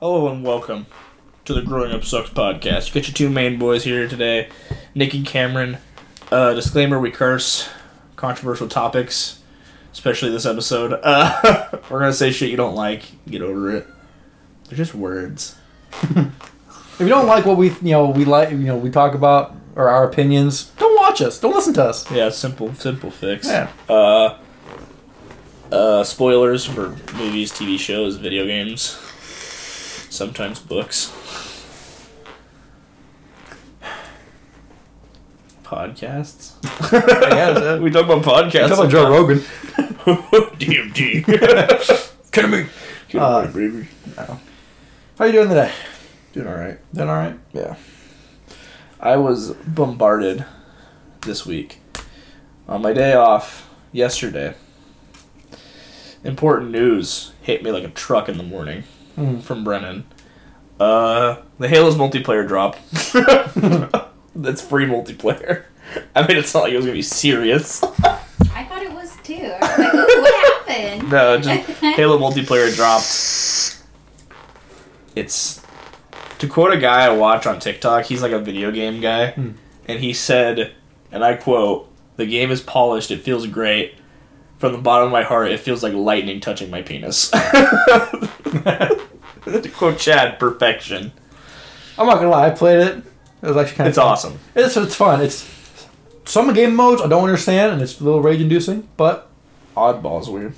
Hello and welcome to the Growing Up Sucks podcast. You got your two main boys here today, Nick and Cameron. Uh, disclaimer: We curse controversial topics, especially this episode. Uh, we're gonna say shit you don't like. Get over it. They're just words. If you don't like what we, you know, we like, you know, we talk about or our opinions, don't watch us. Don't listen to us. Yeah, simple, simple fix. Yeah. Uh, uh, spoilers for movies, TV shows, video games, sometimes books, podcasts. yeah. we talk about podcasts. Talk about Joe Rogan. DMT. Kidding me. Get Uh, away, baby. How you doing today? Doing all right. Doing all right? Yeah. I was bombarded this week on my day off yesterday. Important news hit me like a truck in the morning Mm. from Brennan. Uh, the Halo's multiplayer drop. That's free multiplayer. I mean, it's not like it was gonna be serious. I thought it was too. I was like, what happened? no, just Halo multiplayer dropped. It's to quote a guy I watch on TikTok. He's like a video game guy, Hmm. and he said, and I quote: "The game is polished. It feels great. From the bottom of my heart, it feels like lightning touching my penis." to quote Chad, perfection. I'm not gonna lie. I played it. It was actually kind of. It's awesome. It's it's fun. It's some game modes I don't understand, and it's a little rage inducing. But Oddball's weird.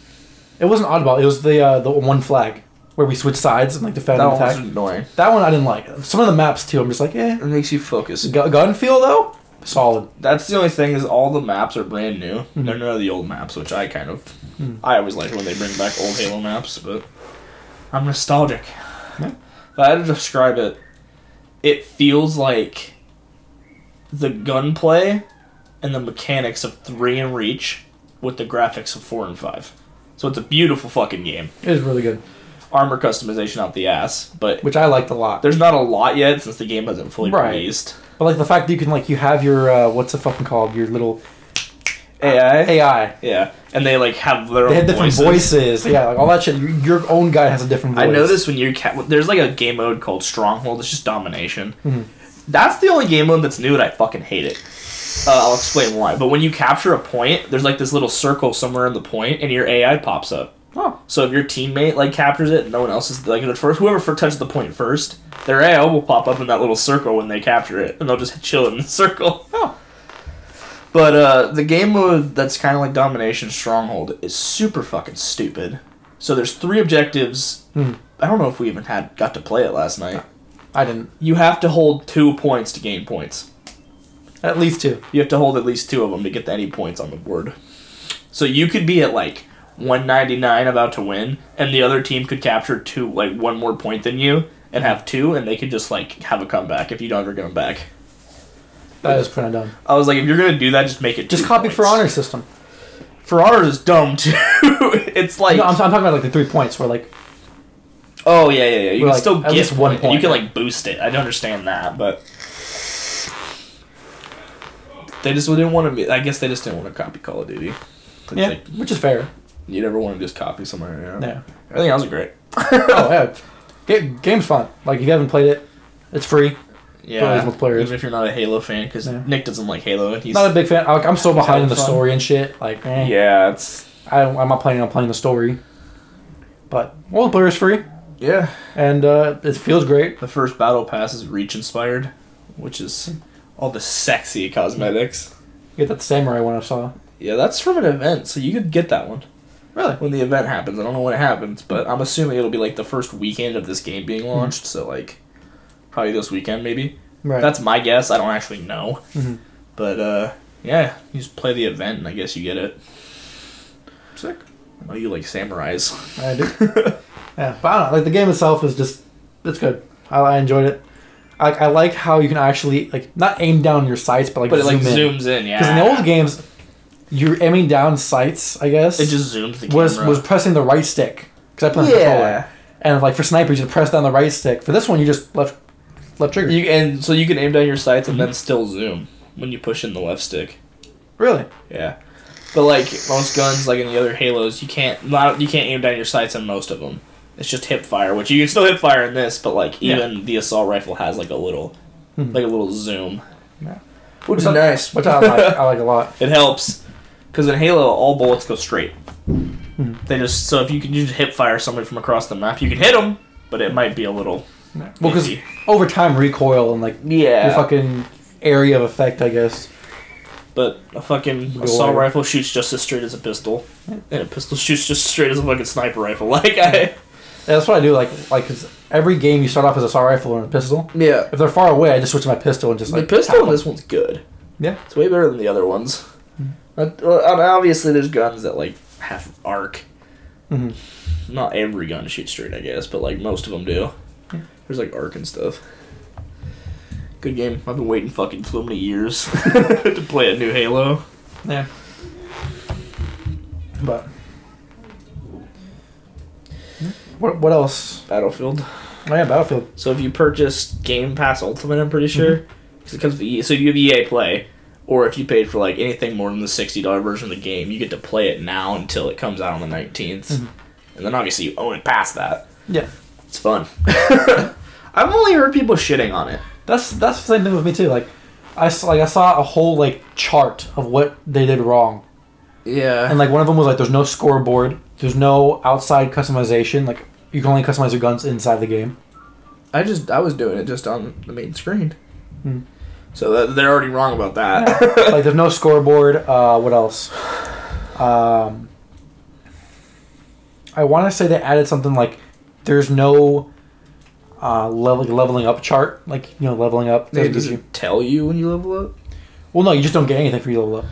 it wasn't oddball. It was the uh, the one flag where we switch sides and like defend That and one was attack. annoying. That one I didn't like. Some of the maps too. I'm just like, eh. It makes you focus. Gun feel though, solid. That's the only thing is all the maps are brand new. Mm-hmm. They're none of the old maps, which I kind of Mm. I always like when they bring back old Halo maps, but I'm nostalgic. Yeah. If I had to describe it, it feels like the gunplay and the mechanics of three and Reach with the graphics of four and five. So it's a beautiful fucking game. It is really good, Armor customization out the ass, but which I liked a lot. there's not a lot yet since the game hasn't fully Right. released. But like the fact that you can like you have your uh, what's it fucking called? Your little AI, AI. yeah, and they like have their They own had different voices. Yeah, like all that shit. Your, your own guy has a different voice. I noticed when you're ca- there's like a game mode called Stronghold. It's just domination. Mhm. That's the only game mode that's new, and I fucking hate it. Uh, I'll explain why. But when you capture a point, there's like this little circle somewhere in the point, and your AI pops up. Oh, So if your teammate like captures it, and no one else is like the first. Whoever for touches the point first, their AI will pop up in that little circle when they capture it, and they'll just chill in the circle. Oh. But uh, the game mode that's kind of like Domination Stronghold is super fucking stupid. So there's three objectives. Hmm. I don't know if we even had got to play it last night. I didn't. You have to hold two points to gain points. At least two. You have to hold at least two of them to get any points on the board. So you could be at like 199 about to win, and the other team could capture two, like one more point than you, and have two, and they could just like have a comeback if you don't ever get them back. That is kind of dumb. I was like, if you're gonna do that, just make it. Just copy points. for honor system. For honor is dumb too. it's like, no, I'm, I'm talking about like the three points where like oh yeah, yeah, yeah. You can like, still get one point, point You can like boost it. I don't understand that, but they just didn't want to be. I guess they just didn't want to copy Call of Duty. It's yeah, like, which is fair. You never want to just copy somewhere. Yeah. Yeah. Everything else is great. oh yeah, Ga- game's fun. Like if you haven't played it, it's free. Yeah, multiplayer is- even if you're not a Halo fan, because Yeah. Nick doesn't like Halo, he's Not a big fan. Like, I'm so behind in the fun. story and shit. Like, eh, yeah, it's I, I'm not planning on playing the story. But multiplayer is free, yeah. and uh, it feels great. The first battle pass is Reach inspired, which is all the sexy cosmetics. You get that samurai one I saw. Yeah, that's from an event, so you could get that one Really? when the event happens. I don't know when it happens, but I'm assuming it'll be like the first weekend of this game being launched. So like, probably this weekend maybe. Right. That's my guess. I don't actually know, Mhm. but uh, yeah, you just play the event, and I guess you get it. sick. Oh, you like samurais? I do. yeah, but I don't know. Like the game itself is just it's good. I, I enjoyed it. I, I like how you can actually like not aim down your sights, but like but it like in. zooms in, yeah. Because in the old games, you're aiming down sights. I guess it just zooms the camera. was was pressing the right stick. Because I play on the yeah. controller. And like for snipers, you press down the right stick. For this one, you just left left trigger. You and so you can aim down your sights and then still zoom when you push in the left stick. really? Yeah, but like most guns, like in the other Halos, you can't not you can't aim down your sights on most of them. It's just hip fire, which you can still hip fire in this, but like Yeah. even the assault rifle has like a little, Mhm. like a little zoom, Yeah. which is nice. Which I like. I like a lot. It helps because in Halo, all bullets go straight. Mhm. They just so if you can just hip fire somebody from across the map, you can hit them, but it might be a little. Well, because iffy. over time recoil and like yeah, your fucking area of effect, I guess. but a fucking Go assault away. rifle shoots just as straight as a pistol, and a pistol shoots just as straight as a fucking sniper rifle. Like I, Yeah, that's what I do. Like, like 'cause every game you start off as a assault rifle or a pistol. yeah, If they're far away, I just switch to my pistol and just the like pistol tap in them. this one's good. Yeah. It's way better than the other ones. Uh, obviously, there's guns that like have arc. Mhm. Not every gun shoots straight, I guess, but like most of them do. Yeah. There's like arc and stuff. Good game. I've been waiting fucking so many years to play a new Halo. Yeah. But what what else? Battlefield. Oh yeah, Battlefield. So if you purchase Game Pass Ultimate, I'm pretty sure, because it comes with EA. So you have EA Play, or if you paid for like anything more than the sixty dollar version of the game, you get to play it now until it comes out on the 19th Mhm. and then obviously you own it past that. Yeah. It's fun. I've only heard people shitting on it. That's that's the same thing with me too. Like I like I saw a whole like chart of what they did wrong, Yeah. and like one of them was like there's no scoreboard, there's no outside customization. Like you can only customize your guns inside the game. I just I was doing it just on the main screen. Hmm. So that, they're already wrong about that. like there's no scoreboard. Uh, what else? Um, I want to say they added something like there's no uh, level leveling up chart. Like you know, leveling up. They doesn't does give you- it tell you when you level up? well, no, you just don't get anything for you level up.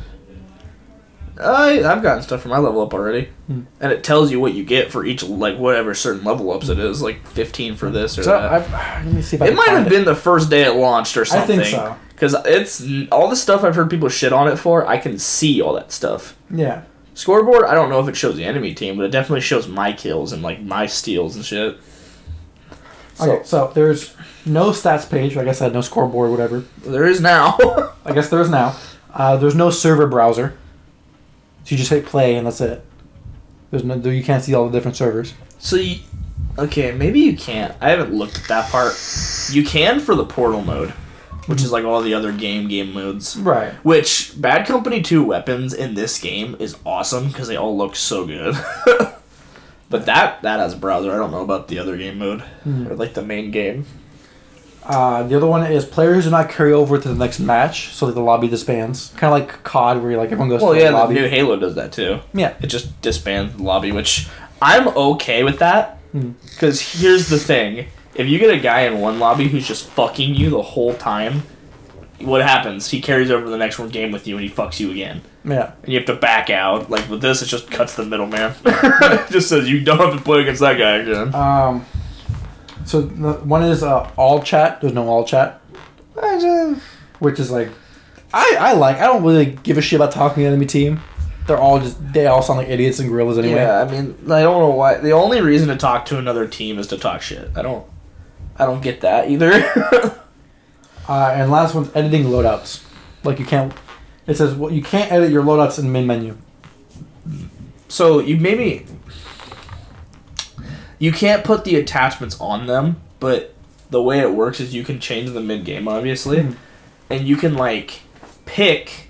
I I've gotten stuff for my level up already, Hmm. and it tells you what you get for each like whatever certain level ups it is, like fifteen for this or So that. I've, let me see if I it might have been the first day it launched or something. I think so. Because it's all the stuff I've heard people shit on it for. I can see all that stuff. Yeah. Scoreboard, I don't know if it shows the enemy team, but it definitely shows my kills and like my steals and shit. So Okay, so there's no stats page. I guess I had no scoreboard, whatever. there is now. I guess there is now. Uh, there's no server browser. So you just hit play and that's it. There's no, you can't see all the different servers. so you, okay, maybe you can't. I haven't looked at that part. You can for the portal mode, which is like all the other game game modes. Right. Which Bad Company 2 weapons in this game is awesome because they all look so good. but that that has a browser. I don't know about the other game mode Hmm. or like the main game. Uh, the other one is players do not carry over to the next match, so that the lobby disbands. Kind of like COD, where like everyone goes Well, to yeah, the lobby. new Halo does that too. Yeah. It just disbands the lobby, which I'm okay with that. Hmm. Because here's the thing: if you get a guy in one lobby who's just fucking you the whole time, what happens? He carries over to the next one game with you, and he fucks you again. Yeah. and you have to back out. Like with this, it just cuts the middleman. it just says you don't have to play against that guy again. Um. So the one is uh, all chat. There's no all chat, which is like, I I like. I don't really give a shit about talking to the enemy team. They're all just they all sound like idiots and gorillas anyway. Yeah, I mean, I don't know why. The only reason to talk to another team is to talk shit. I don't, I don't get that either. Uh, and last one's editing loadouts. Like you can't. It says well, you can't edit your loadouts in the main menu. so you maybe you can't put the attachments on them, but the way it works is you can change the mid game, obviously, Mhm. and you can like pick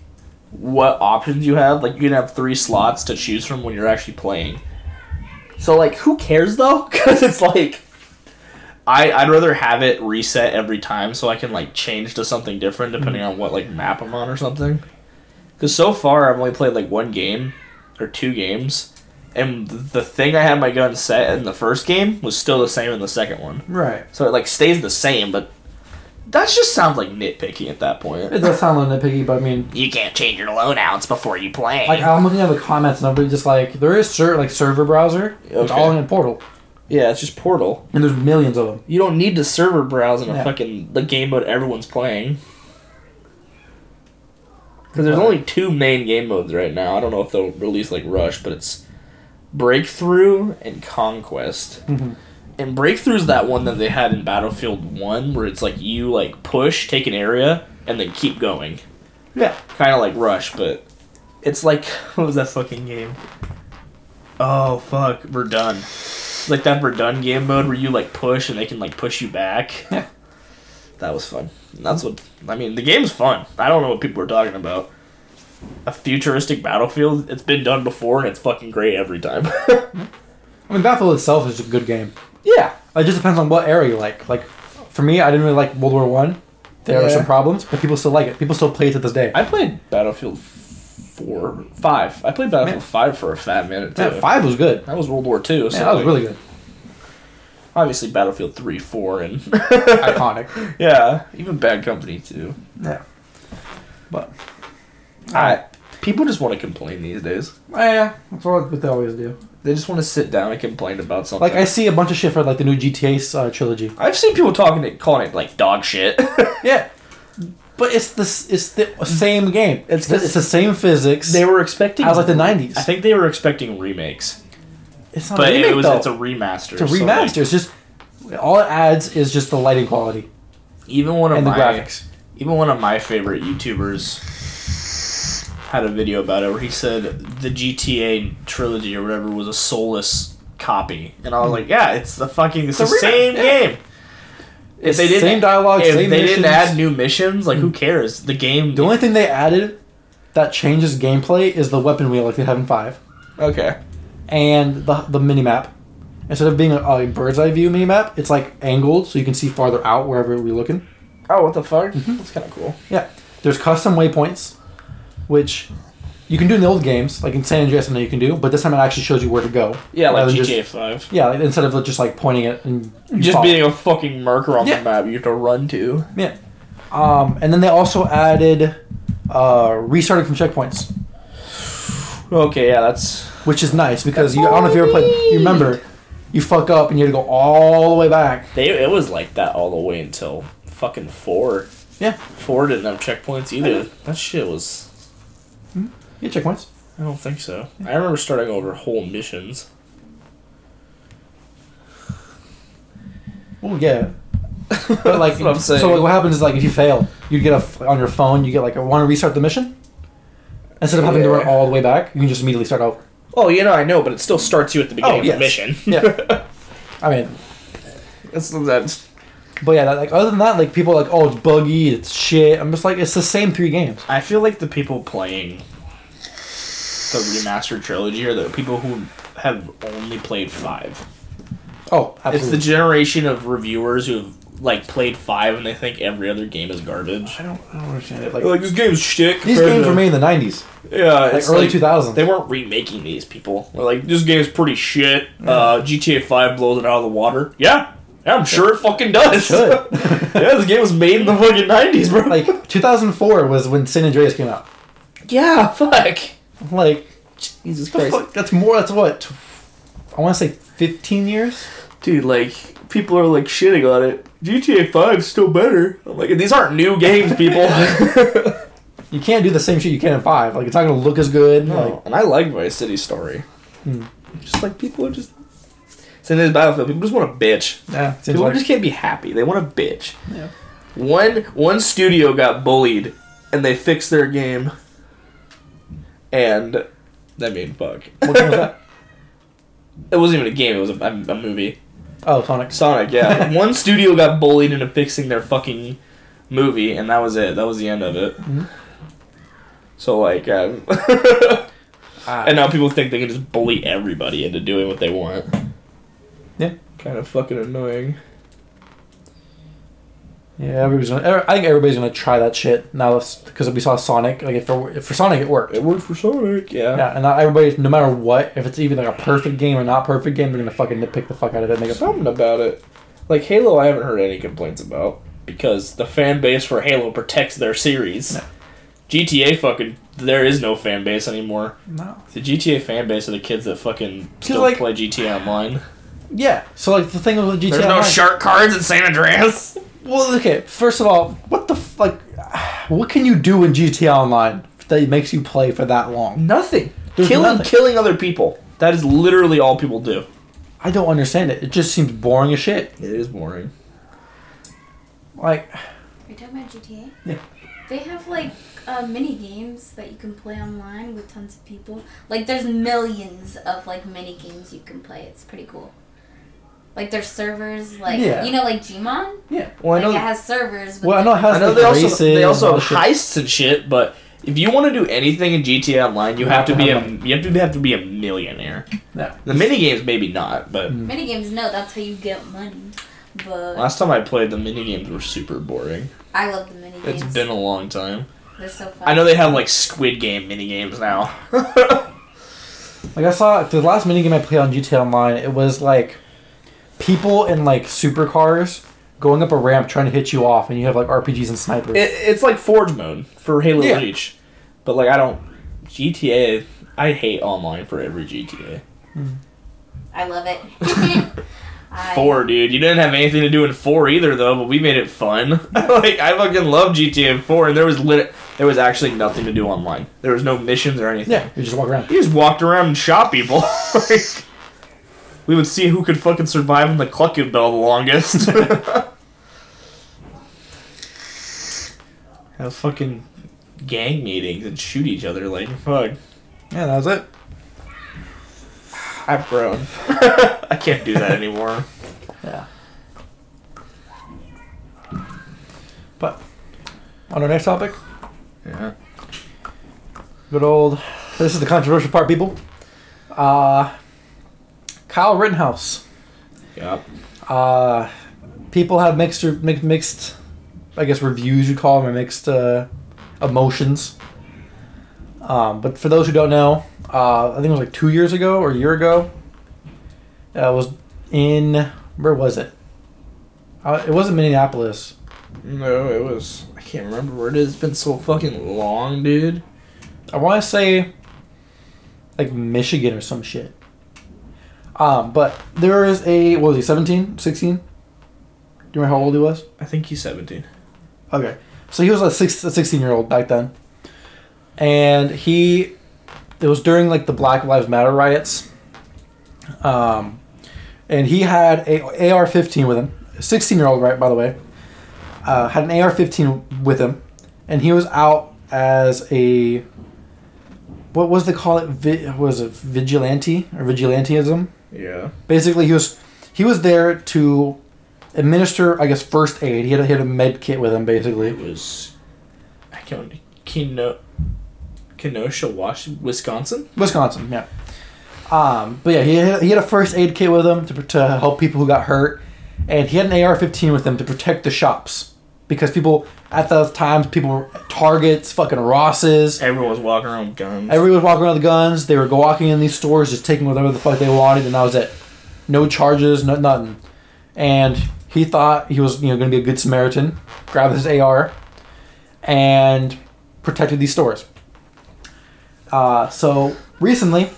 what options you have. Like you can have three slots to choose from when you're actually playing. So like, who cares though? Because it's like. I, I'd rather have it reset every time so I can like change to something different depending on what like map I'm on or something. Because so far I've only played like one game or two games, and the thing I had my gun set in the first game was still the same in the second one. Right. So it like stays the same, but that just sounds like nitpicky at that point. It does sound a little nitpicky, but I mean, You can't change your loadouts before you play. like I'm looking at the comments and everybody just like there is ser- like server browser. It's all in Portal, yeah, it's just Portal. and there's millions of them. You don't need to server browse in a fucking the game mode everyone's playing. Because there's only two main game modes right now. I don't know if they'll release like Rush, but it's Breakthrough and Conquest. Mhm. And is that one that they had in Battlefield One, where it's like you like push, take an area, and then keep going. Yeah. Kind of like Rush, but it's like what was that fucking game? Oh fuck, Verdun. It's like that Verdun game mode where you like push and they can like push you back. Yeah. That was fun. That's what I mean. The game's fun. I don't know what people are talking about. A futuristic battlefield. It's been done before and it's fucking great every time. I mean, Battlefield itself is a good game. yeah. It just depends on what era you like. Like, for me, I didn't really like World War One. There are Yeah. some problems, but people still like it. People still play it to this day. I played Battlefield four, five. I played Battlefield Man. five for a fat minute too. Yeah, five was good. That was World War Two. Yeah, so that was like, really good. obviously Battlefield three, four, and Iconic. yeah, even Bad Company too. Yeah. But I people just want to complain these days. yeah, that's what they always do. They just want to sit down and complain about something. Like I see a bunch of shit for like the new GTA uh, trilogy. I've seen people talking it, calling it like dog shit. Yeah. But it's this it's the same game. It's It's the, the- it's the same physics. they were expecting. I was like the nineties. I think they were expecting remakes, It's not but a remake, it was though. it's a remaster. It's a so, like, remaster. it's just all it adds is just the lighting quality even one of and the my graphics. even one of my favorite YouTubers had a video about it where he said the GTA trilogy or whatever was a soulless copy, and I was like, yeah, it's the fucking it's, the same yeah. game. If they didn't, same dialogue, if same they missions. didn't add new missions, like who cares? The game. The only thing they added that changes gameplay is the weapon wheel, like they have in five, okay. and the the mini map. Instead of being a, a bird's eye view mini map, it's like angled, so you can see farther out wherever we're looking. Oh, what the fuck? Mm-hmm. That's kind of cool. Yeah. There's custom waypoints, which you can do in the old games, like in San Andreas, I know you can do, but this time it actually shows you where to go. Yeah, like Rather than GTA just- Five. Yeah, like, instead of just like pointing it and you Just follow. being a fucking marker on Yeah. the map you have to run to. Yeah. Um, and then they also added uh, restarting from checkpoints, Okay, yeah, that's which is nice because you, I don't know if you ever played. You remember, you fuck up and you had to go all the way back. they. It was like that all the way until fucking four. Yeah. Four didn't have checkpoints either. That shit was. Yeah, checkpoints. I don't think so. I remember starting over whole missions. Well, yeah. But like, That's what I'm saying. so like, what happens is like if you fail, you get a f- on your phone. You get like, I want to restart the mission. Instead of having to run all the way back, you can just immediately start over. Oh, you know, I know, but it still starts you at the oh, beginning Oh, of yes. the mission. Yeah. I mean, that's, that's but yeah, that, like other than that, like people are like, oh, it's buggy, it's shit. I'm just like, it's the same three games. I feel like the people playing the remastered trilogy are the people who have only played five. Oh, It's the generation of reviewers who've like played five and they think every other game is garbage. I don't, I don't understand it. Like, Like this game's shit. these games to- were made in the '90s, yeah, like it's early like, 2000s. They weren't remaking these people. They're like this game's pretty shit. Uh, GTA Five blows it out of the water. Yeah, yeah, I'm sure it fucking does. should. yeah, this game was made in the fucking nineties, bro. like 2004 was when San Andreas came out. yeah, fuck. Like, Jesus Christ, that's more. That's what. I want to say 15 years. dude. Like people are like shitting on it. GTA Five's still better. I'm like, these aren't new games, people. You can't do the same shit you can in five. Like, it's not gonna look as good. Like, and I like Vice City Story. Hmm. Just like people are just. It's in this battlefield. People just want to bitch. yeah, People like just can't be happy. They want to bitch. Yeah. One one studio got bullied, and they fixed their game. And I mean, fuck. what game was that? It wasn't even a game. It was a, a, movie. Oh, Sonic. Sonic. Yeah. One studio got bullied into fixing their fucking movie, and that was it. That was the end of it. Mhm. So like, um, Ah. and now people think they can just bully everybody into doing what they want. Yeah. Kind of fucking annoying. Yeah, everybody's gonna. er- I think everybody's gonna try that shit now because we saw Sonic. Like, if for, if for Sonic it worked. It worked for Sonic. Yeah. Yeah, and not everybody, no matter what, if it's even like a perfect game or not perfect game, they're gonna fucking nitpick the fuck out of it. and Make. Something about it. Like Halo, I haven't heard any complaints about because the fan base for Halo protects their series. No. GTA fucking there is no fan base anymore. No. The GTA fan base are the kids that fucking still like- play GTA Online. Yeah. So like the thing with GTA. There's no Online- shark cards in San Andreas. Well, okay. First of all, what the f- like? What can you do in GTA Online that makes you play for that long? Nothing. There's killing nothing. killing other people. That is literally all people do. I don't understand it. It just seems boring as shit. It is boring. Like, Are you talking about GTA? Yeah. They have like uh, mini games that you can play online with tons of people. Like there's millions of like mini games you can play. It's pretty cool. Like there's servers, like Yeah. you know, like Gmod. Well, I like know. it has servers. With Well, I know it has I know like, they also they also have heists and shit, but if you want to do anything in GTA Online, you, You have, have to to be a have you have to have to be a millionaire. Yeah. The mini games maybe not, but Mm. minigames. No, that's how you get money. But last time I played, the mini games were super boring. I love the minigames. It's been a long time. They're so fun. I know they have like Squid Game mini games now. Like I saw the last minigame I played on GTA Online, it was like people in like supercars going up a ramp trying to hit you off, and you have like RPGs and snipers. It, it's like Forge mode for Halo Yeah. Reach, but like I don't GTA. I hate online for every GTA. Hmm. I love it. Four, dude. You didn't have anything to do in four either, though. But we made it fun. like I fucking love GTA Four, and there was lit. There was actually nothing to do online. There was no missions or anything. yeah, you just walk around. You just walked around and shot people. like, we would see who could fucking survive in the Clucking Bell the longest. Have fucking gang meetings and shoot each other like fuck. Yeah, that was it. I've grown. I can't do that anymore. Yeah. But on our next topic, Yeah. good old. This is the controversial part, people. Uh, Kyle Rittenhouse. Yep. Uh, people have mixed, mixed, I guess reviews you call them, or mixed uh, emotions. Um, but for those who don't know, uh, I think it was like two years ago or a year ago. Uh, it was in where was it? Uh, it wasn't Minneapolis. No, it was. I can't remember where it is. It's been so fucking long, dude. I want to say like Michigan or some shit. Um, but there is a what was he 17, 16? Do you remember how old he was? I think he's 17. Okay. So he was a, six, a 16 year old back then. And he, it was during like the Black Lives Matter riots. Um, and he had a AR 15 with him. 16 year old, right, by the way. Uh, had an AR 15 with him. And he was out as a, what was they call it? Vi- was it vigilante or vigilantism? Yeah. basically he was he was there to administer I guess first aid. He had a, he had a med kit with him basically. It was. I can't. Keno, Kenosha, Washington, Wisconsin. Wisconsin, yeah. Um, but yeah, he had, he had a first aid kit with him to, to help people who got hurt, and he had an AR-15 with him to protect the shops because people at those times people were Targets, fucking Rosses. Everyone was walking around with guns. Everyone was walking around with guns. They were walking in these stores, just taking whatever the fuck they wanted, and that was it. No charges, no nothing. And he thought he was, you know, going to be a good Samaritan. Grabbed his AR and protected these stores. Uh, so recently,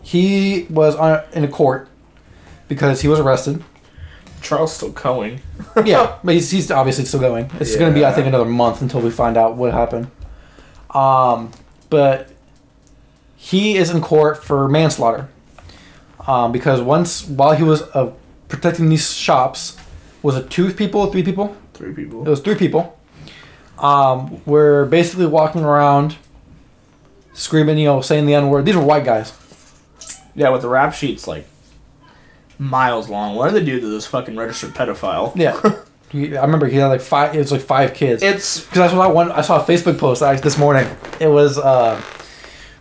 he was on, in a court because he was arrested. Charles still going. yeah, but he's, he's obviously still going. It's going to be, I think, another month until we find out what happened. Um, but he is in court for manslaughter um, because once while he was uh, protecting these shops, was it two people, three people? Three people. It was three people. Um, were basically walking around, screaming, you know, saying the N word. These were white guys. Yeah, with the rap sheets like miles long. One of the dudes is this fucking registered pedophile. Yeah, he, I remember he had like five. It was like five kids. It's Because that's what I want. I saw a Facebook post actually this morning. It was, uh,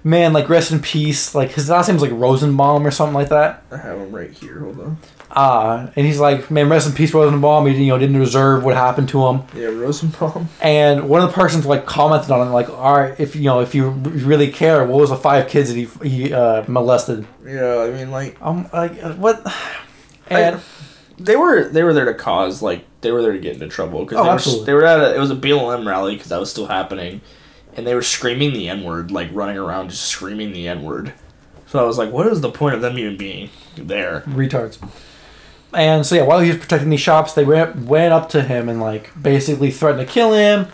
man, like rest in peace. Like his last name was like Rosenbaum or something like that. I have him right here. Hold on. Uh, and he's like, man, rest in peace, Rosenbaum. He you know didn't deserve what happened to him. Yeah, Rosenbaum. And one of the persons like commented on it, like, all right, if you know if you really care, what was the five kids that he he uh, molested? Yeah, I mean like I'm like, what? And they were they were there to cause like they were there to get into trouble because Oh, they, were, absolutely. they were at a it was a BLM rally because that was still happening, and they were screaming the N word like running around just screaming the N word. So I was like, what is the point of them even being there? retards. And so yeah, while he was protecting these shops, they went went up to him and like basically threatened to kill him.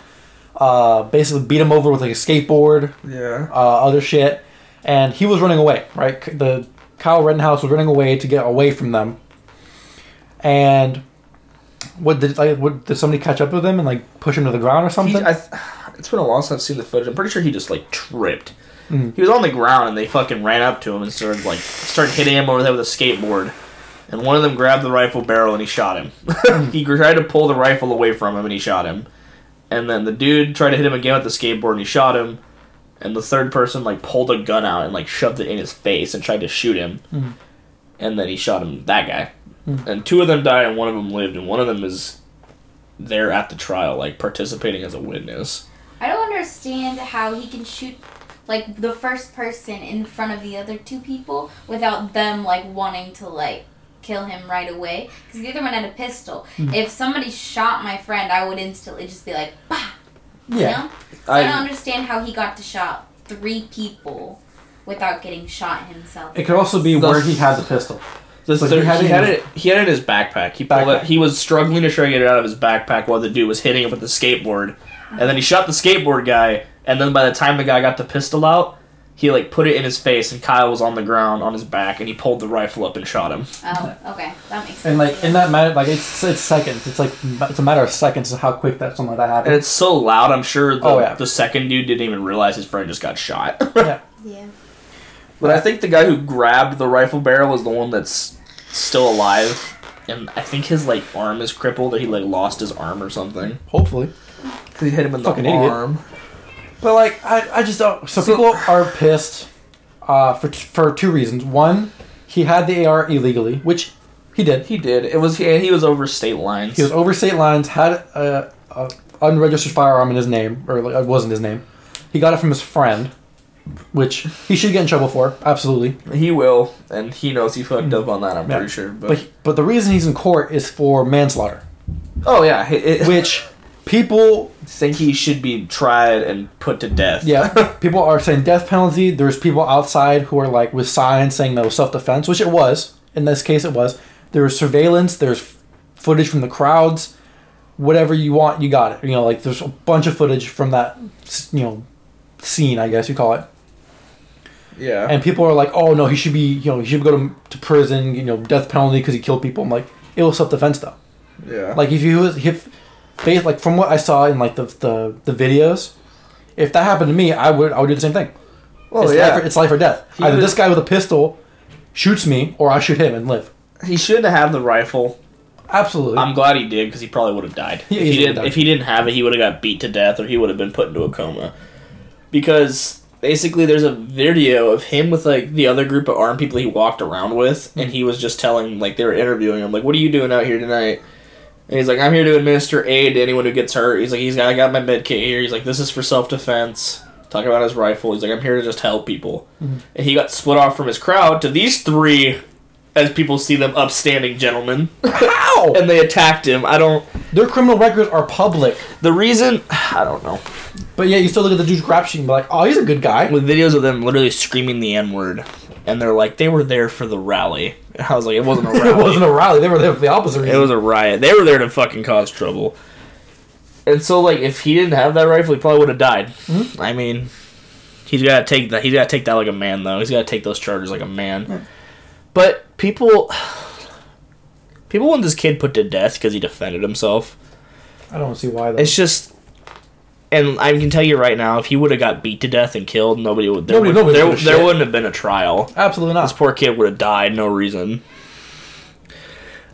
Uh, basically beat him over with like a skateboard, Yeah. uh, other shit, and he was running away. Right, the Kyle Rittenhouse was running away to get away from them. And what did like what did somebody catch up with him and like push him to the ground or He, something? I, it's been a while since I've seen the footage. I'm pretty sure he just like tripped. Mhm. He was on the ground and they fucking ran up to him and started like started hitting him over there with a skateboard. And one of them grabbed the rifle barrel and he shot him. he tried to pull the rifle away from him and he shot him. And then the dude tried to hit him again with the skateboard and he shot him. And the third person like pulled a gun out and like shoved it in his face and tried to shoot him. Mhm. And then he shot him that guy. Mhm. And two of them died and one of them lived and one of them is there at the trial like participating as a witness. I don't understand how he can shoot like the first person in front of the other two people without them like wanting to like kill him right away because the other one had a pistol. Hmm. If somebody shot my friend, I would instantly just be like, bah, you Yeah. know. So I, don't understand how he got to shot three people without getting shot himself. It could also be The- where he had the pistol. The Like, third- he had he it had it. He had it in his backpack. He pulled Backpack. it. He was struggling to try to get it out of his backpack while the dude was hitting him with the skateboard, and then he shot the skateboard guy. And then by the time the guy got the pistol out, he like put it in his face, and Kyle was on the ground on his back, and he pulled the rifle up and shot him. Oh, okay, that makes sense. And like in that matter, like it's it's seconds. It's like it's a matter of seconds of how quick that something like that And happened. it's so loud. I'm sure the, Oh, yeah. the second dude didn't even realize his friend just got shot. yeah. yeah. But I think the guy who grabbed the rifle barrel is the one that's still alive. And I think his like arm is crippled, or he like lost his arm or something. Hopefully. Because he hit him in the Fucking idiot. Arm. But like I, I just don't. So, So- people are pissed uh, for for two reasons. One, he had the AR illegally, which he did. He did. It was he, he was over state lines. He was over state lines, had a, a unregistered firearm in his name, or like, it wasn't his name. He got it from his friend, which he should get in trouble for. Absolutely. He will, and he knows he fucked up on that. I'm Yeah. pretty sure. But, But but the reason he's in court is for manslaughter, oh yeah, he- it, which people think he should be tried and put to death. yeah people are saying death penalty. There's people outside who are like with signs saying that was self defense, which it was. In this case, it was. There was surveillance. There's footage from the crowds. Whatever you want, you got it. You know, like there's a bunch of footage from that, you know, scene. I guess you call it. yeah. and people are like, "Oh no, he should be, you know, he should go to, to prison, you know, death penalty because he killed people." I'm like, it was self defense though. yeah. Like if you was if, based like from what I saw in like the the, the videos, if that happened to me, I would I would do the same thing. well, it's, Oh, yeah. life or, it's life or death. He Either was- this guy with a pistol shoots me, or I shoot him and live. he shouldn't have the rifle. Absolutely. I'm glad he did because he probably would have died. He if he didn't, died. if he didn't have it, he would have got beat to death, or he would have been put into a coma. Because basically, there's a video of him with like the other group of armed people he walked around with, and he was just telling like they were interviewing him, like, "What are you doing out here tonight?" And he's like, "I'm here to administer aid to anyone who gets hurt." He's like, "He's got I got my med kit here." He's like, "This is for self defense." Talking about his rifle, he's like, "I'm here to just help people." Mhm. And he got split off from his crowd to these three, as people see them, upstanding gentlemen. How? and they attacked him. I don't. Their criminal records are public, The reason I don't know. but yeah, you still look at the dude's rap sheet and be like, "Oh, he's a good guy." With videos of them literally screaming the N word, and they're like they were there for the rally. And I was like, it wasn't a rally. it wasn't a rally. They were there for the opposite It was a riot. They were there to fucking cause trouble. And so, like, if he didn't have that rifle, he probably would have died. Mhm. I mean, he's got to take that. He's got to take that like a man, though. He's got to take those charges like a man. But people, people want this kid put to death because he defended himself. I don't see why. Though. It's just, and I can tell you right now, if he would have got beat to death and killed, nobody would. There, Nobody- would, nobody there, would give a there shit. wouldn't have been a trial. Absolutely not. This poor kid would have died, no reason.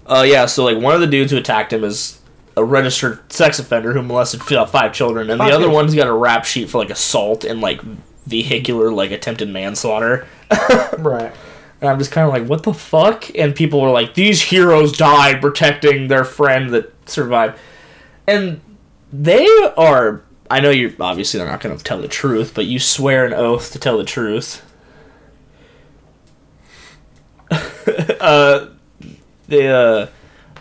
Uh, yeah. So like one of the dudes who attacked him is a registered sex offender who molested five children, and Five the other one's got a rap sheet for like assault and like vehicular like attempted manslaughter. Right. And I'm just kind of like, what the fuck? And people were like, these heroes died protecting their friend that survived. And they are. I know you're obviously they're not going to tell the truth, but you swear an oath to tell the truth. uh, they uh,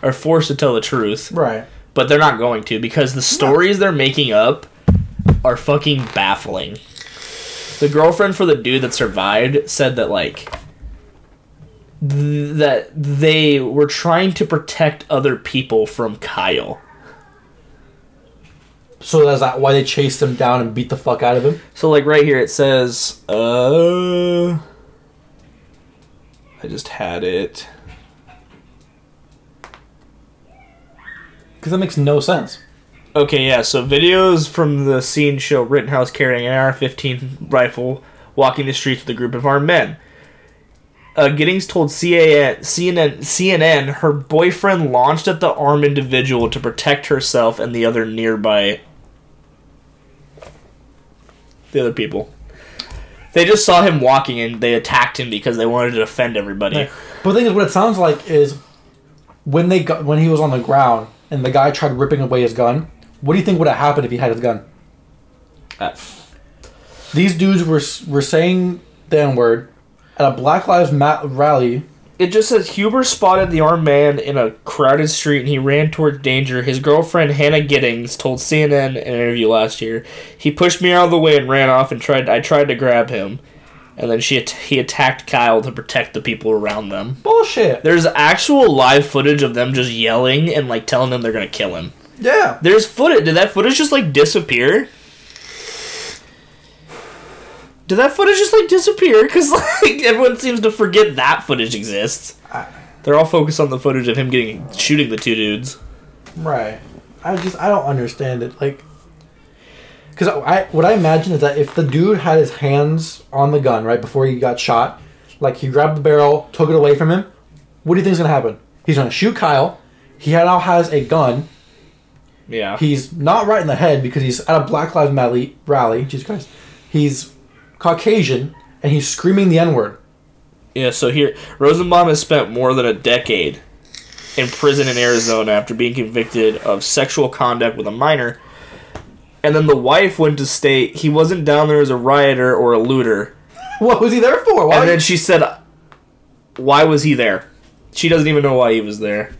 are forced to tell the truth, Right. but they're not going to because the stories they're making up are fucking baffling. The girlfriend for the dude that survived said that like th- that they were trying to protect other people from Kyle. So that's that why they chased him down and beat the fuck out of him? So like right here it says uh I just had it. Because that makes no sense. Okay, yeah, so videos from the scene show Rittenhouse carrying an AR 15 rifle walking the streets with a group of armed men. uh, Giddings told CAN, CNN, CNN her boyfriend launched at the armed individual to protect herself and the other nearby. The other people. They just saw him walking and they attacked him because they wanted to defend everybody. Yeah. But the thing is, what it sounds like is when they got when he was on the ground and the guy tried ripping away his gun. What do you think would have happened if he had his gun? Uh, These dudes were were saying the N word at a Black Lives Matter rally. It just says Huber spotted the armed man in a crowded street and he ran toward danger. His girlfriend Hannah Giddings told CNN in an interview last year, "He pushed me out of the way and ran off and tried. I tried to grab him, and then she he attacked Kyle to protect the people around them." Bullshit. There's actual live footage of them just yelling and like telling them they're gonna kill him. Yeah. There's footage. Did that footage just like disappear? Did that footage just like disappear? Because like everyone seems to forget that footage exists. I- They're all focused on the footage of him getting shooting the two dudes. Right. I just I don't understand it. Like, because I what I imagine is that if the dude had his hands on the gun right before he got shot, like he grabbed the barrel, took it away from him, what do you think is gonna happen? He's gonna shoot Kyle. He now has a gun. Yeah. He's not right in the head because he's at a Black Lives Matter rally. Jesus Christ. He's Caucasian and he's screaming the N word. Yeah. So here, Rosenbaum has spent more than a decade in prison in Arizona after being convicted of sexual conduct with a minor. And then the wife went to state he wasn't down there as a rioter or a looter. What was he there for? Why? And then she said, "Why was he there?" She doesn't even know why he was there.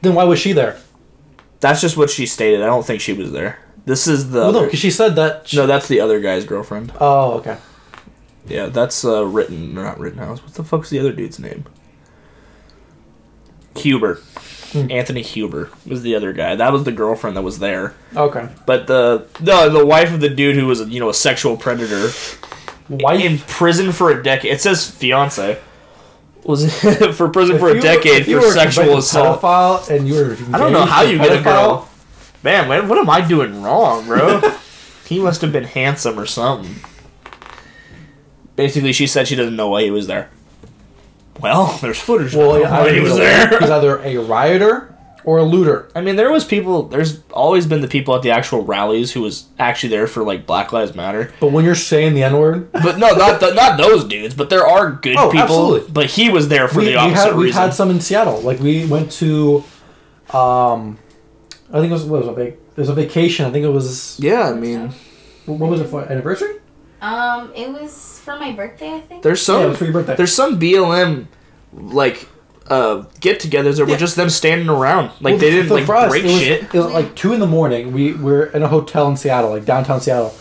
then why was she there? That's just what she stated. I don't think she was there. This is the Well, no, because she said that. She, no, that's the other guy's girlfriend. Oh, okay. Yeah, that's uh, written or not Rittenhouse. What the fuck's the other dude's name? Huber. Hmm. Anthony Huber was the other guy. That was the girlfriend that was there. Okay. But the the the wife of the dude who was you know a sexual predator Wife in prison for a decade. It says fiance was for prison If for a decade you for sexual assault. pedophile and you were I don't know how you get a girl. Man, man, what am I doing wrong, bro? he must have been handsome or something. Basically, she said she doesn't know why he was there. Well, there's footage Well, of yeah, why he was there. He's either a rioter or a looter. I mean, there was people. There's always been the people at the actual rallies who was actually there for like Black Lives Matter. But when you're saying the N word, But no, not not those dudes. But there are good Oh, people. absolutely. But he was there for we, the we opposite had we've reason. had some in Seattle. Like we went to, um, I think it was what was a vac- it was a vacation. I think it was yeah, I mean, what was it for anniversary? Um, it was for my birthday, I think. there's yeah, it some was for your birthday. there's some BLM like uh get-togethers that were just them standing around. Like Well, they didn't like for us, break it was, shit. It was like two in the morning. We were in a hotel in Seattle, like downtown Seattle,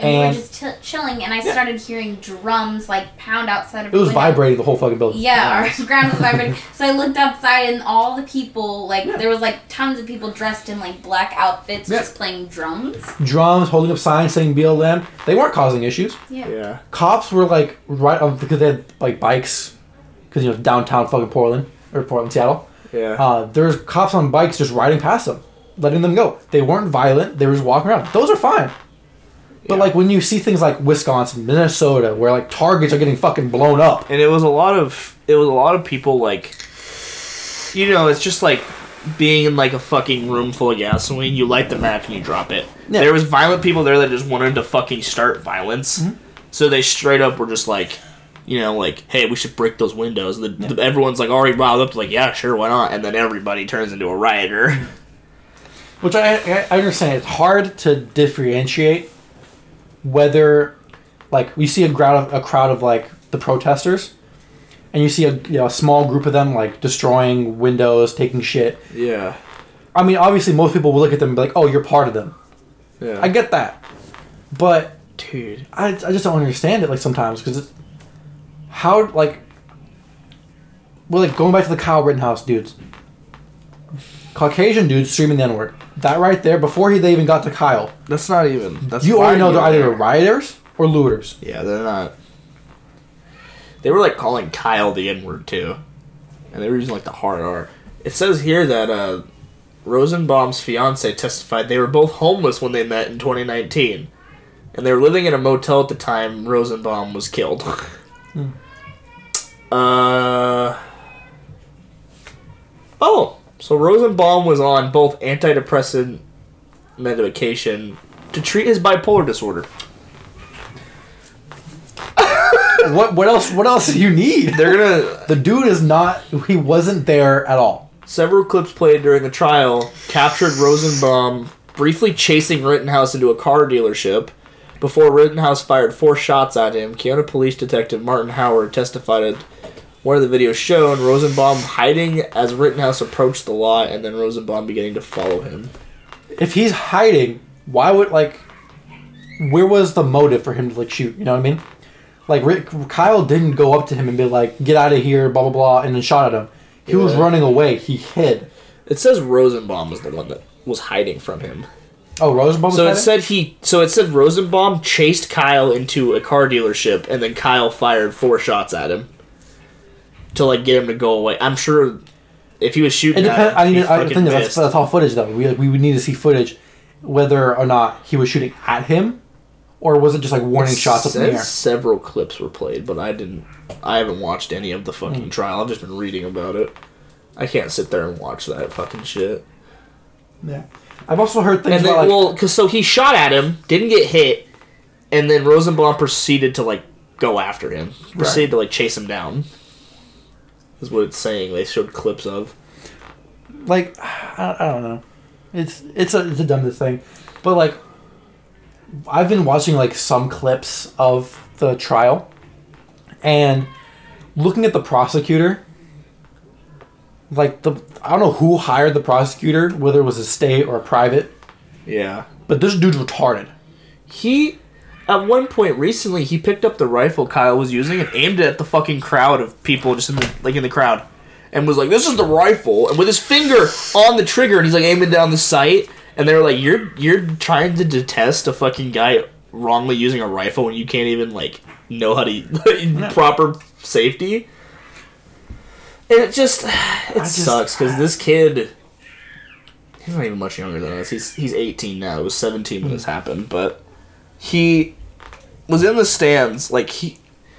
and, we were just ch- chilling, and I started hearing drums like pound outside of it was the window. vibrating the whole fucking building. Yeah, our ground was vibrating. So I looked outside, and all the people, like, there was like tons of people dressed in like black outfits, Yeah. just playing drums. Drums, holding up signs saying BLM. They weren't causing issues. Yeah. Yeah. cops were like right um, because they had like bikes because you know downtown fucking Portland or Portland Seattle. Yeah. Uh, there's cops on bikes just riding past them, letting them go. They weren't violent. They were just walking around. Those are fine. But Yeah. like when you see things like Wisconsin, Minnesota, where like targets are getting fucking blown up. and it was a lot of it was a lot of people like you know it's just like being in like a fucking room full of gasoline you light the match and you drop it Yeah. there was violent people there that just wanted to fucking start violence Mm-hmm. so they straight up were just like you know like hey we should break those windows the, the- everyone's like already riled up like yeah sure why not and then everybody turns into a rioter Which I I understand. It's hard to differentiate whether, like, we see a crowd of a crowd of like the protesters, and you see a you know, a small group of them like destroying windows, taking shit. yeah I mean, obviously, most people will look at them and be like, "Oh, you're part of them." yeah I get that, but dude I, I just don't understand it. Like sometimes because it's how like well like going back to the Kyle Rittenhouse dudes, Caucasian dudes streaming the N word. That right there before he they even got to Kyle, that's not even that's you already know they're either rioters or looters. Yeah, they're not. They were like calling Kyle the N word too, and they were using like the hard R. It says here that uh, Rosenbaum's fiance testified they were both homeless when they met in 2019, and they were living in a motel at the time Rosenbaum was killed. Uh. Oh, so Rosenbaum was on both antidepressant medication to treat his bipolar disorder. what what else? What else do you need? They're gonna The dude is not. He wasn't there at all. Several clips played during the trial captured Rosenbaum briefly chasing Rittenhouse into a car dealership. Before Rittenhouse fired four shots at him, Kenosha Police Detective Martin Howard testified one of the videos shown Rosenbaum hiding as Rittenhouse approached the lot and then Rosenbaum beginning to follow him. If he's hiding, why would like? Where was the motive for him to like shoot? You know what I mean? Like Rick, Kyle didn't go up to him and be like, "Get out of here," blah blah blah, and then shot at him. He was running away. He hid. It says Rosenbaum was the one that was hiding from him. Oh, Rosenbaum. was So it hiding? said he so it said Rosenbaum chased Kyle into a car dealership and then Kyle fired four shots at him to like get him to go away. I'm sure if he was shooting It at depends. him, I mean. I think that's, that's all footage though. We we would need to see footage, whether or not he was shooting at him, or was it just like warning shots up in the air? Several clips were played, but I didn't. I haven't watched any of the fucking Hmm. trial. I've just been reading about it. I can't sit there and watch that fucking shit. Yeah. I've also heard things And then, about like, well, because so he shot at him, didn't get hit, and then Rosenbaum proceeded to like go after him, proceeded to like chase him down. Is what it's saying. They showed clips of. like I, I don't know. It's it's a it's a dumbest thing, but like I've been watching like some clips of the trial, and looking at the prosecutor. Like the I don't know who hired the prosecutor, whether it was a state or a private, Yeah. but this dude's retarded. He, at one point recently, he picked up the rifle Kyle was using and aimed it at the fucking crowd of people just in the like in the crowd, and was like, "This is the rifle," and with his finger on the trigger, and he's like aiming down the sight, and they were like, "You're you're trying to detest a fucking guy wrongly using a rifle when you can't even like know how to proper safety." And it just it just- sucks because this kid. He's not even much younger than us. He's he's 18 now. It was 17 when this happened, but he was in the stands like he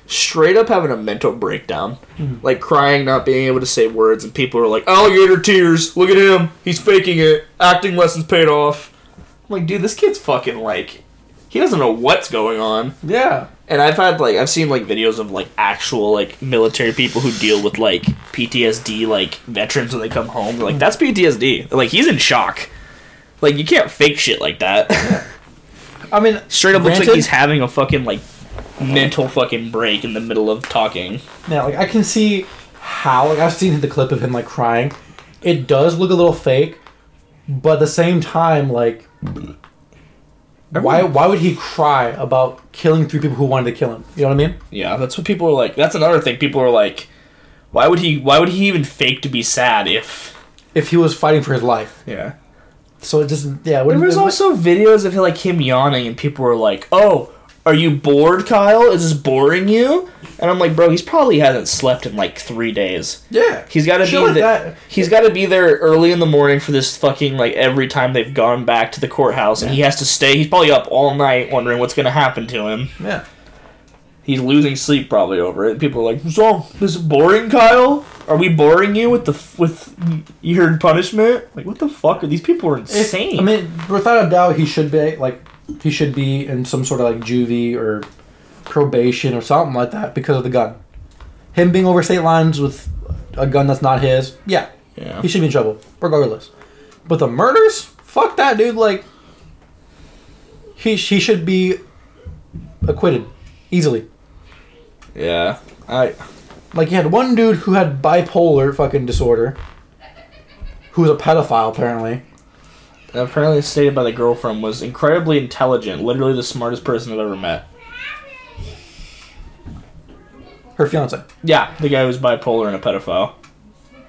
straight up having a mental breakdown. Mm-hmm. Like crying not being able to say words and people are like oh, alligator tears. Look at him. He's faking it. Acting lessons paid off. I'm like dude this kid's fucking like he doesn't know what's going on. Yeah. and i've had like i've seen like videos of like actual like military people who deal with like ptsd like veterans when they come home. They're like mm. that's ptsd like he's in shock. Like you can't fake shit like that I mean, Straight up looks like he's having a fucking like mental fucking break in the middle of talking. Yeah, like I can see how like I've seen the clip of him like crying. It does look a little fake, but at the same time, like why why would he cry about killing three people who wanted to kill him? You know what I mean? Yeah, that's what people are like. That's another thing. People are like, why would he? Why would he even fake to be sad if? If he was fighting for his life, Yeah. So it just yeah. There was also videos of like him yawning, and people were like, "Oh, are you bored, Kyle? Is this boring you?" And I'm like, "Bro, he's probably hasn't slept in like three days. yeah. He's got to be like the- that. He's got to be there early in the morning for this fucking like every time they've gone back to the courthouse, and he has to stay. He's probably up all night wondering what's gonna happen to him. Yeah. He's losing sleep probably over it. People are like, "What's wrong? This is boring, Kyle. Are we boring you with the f- with your punishment? Like, what the fuck are these people are If- insane? I mean, without a doubt, he should be like he should be in some sort of like juvie or probation or something like that because of the gun. Him being over state lines with a gun that's not his, yeah, yeah, he should be in trouble regardless. But the murders, fuck that dude. Like he he should be acquitted easily. yeah. I Like you had one dude who had bipolar fucking disorder, who was a pedophile apparently. apparently stated by the girlfriend was incredibly intelligent, literally the smartest person I've ever met. Her fiance, Yeah, the guy who's bipolar and a pedophile.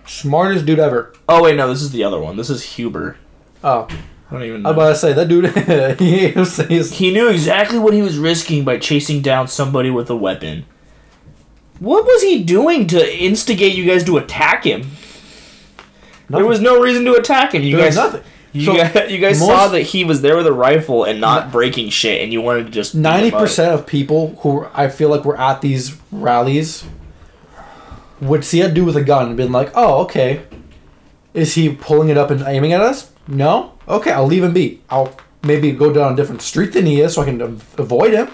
smartest dude ever. Oh wait, no, this is the other one. This is Huber. Oh, I don't even know. I was know. about to say that dude. he was, he's, He knew exactly what he was risking by chasing down somebody with a weapon. What was he doing to instigate you guys to attack him? There was no reason to attack him. You There guys, nothing. You So, guys, you guys most- saw that he was there with a rifle and not breaking shit, and you wanted to just ninety percent of people who I feel like were at these rallies would see a dude with a gun and been like, "Oh, okay, is he pulling it up and aiming at us? No. Okay, I'll leave him be. I'll maybe go down a different street than he is so I can avoid him."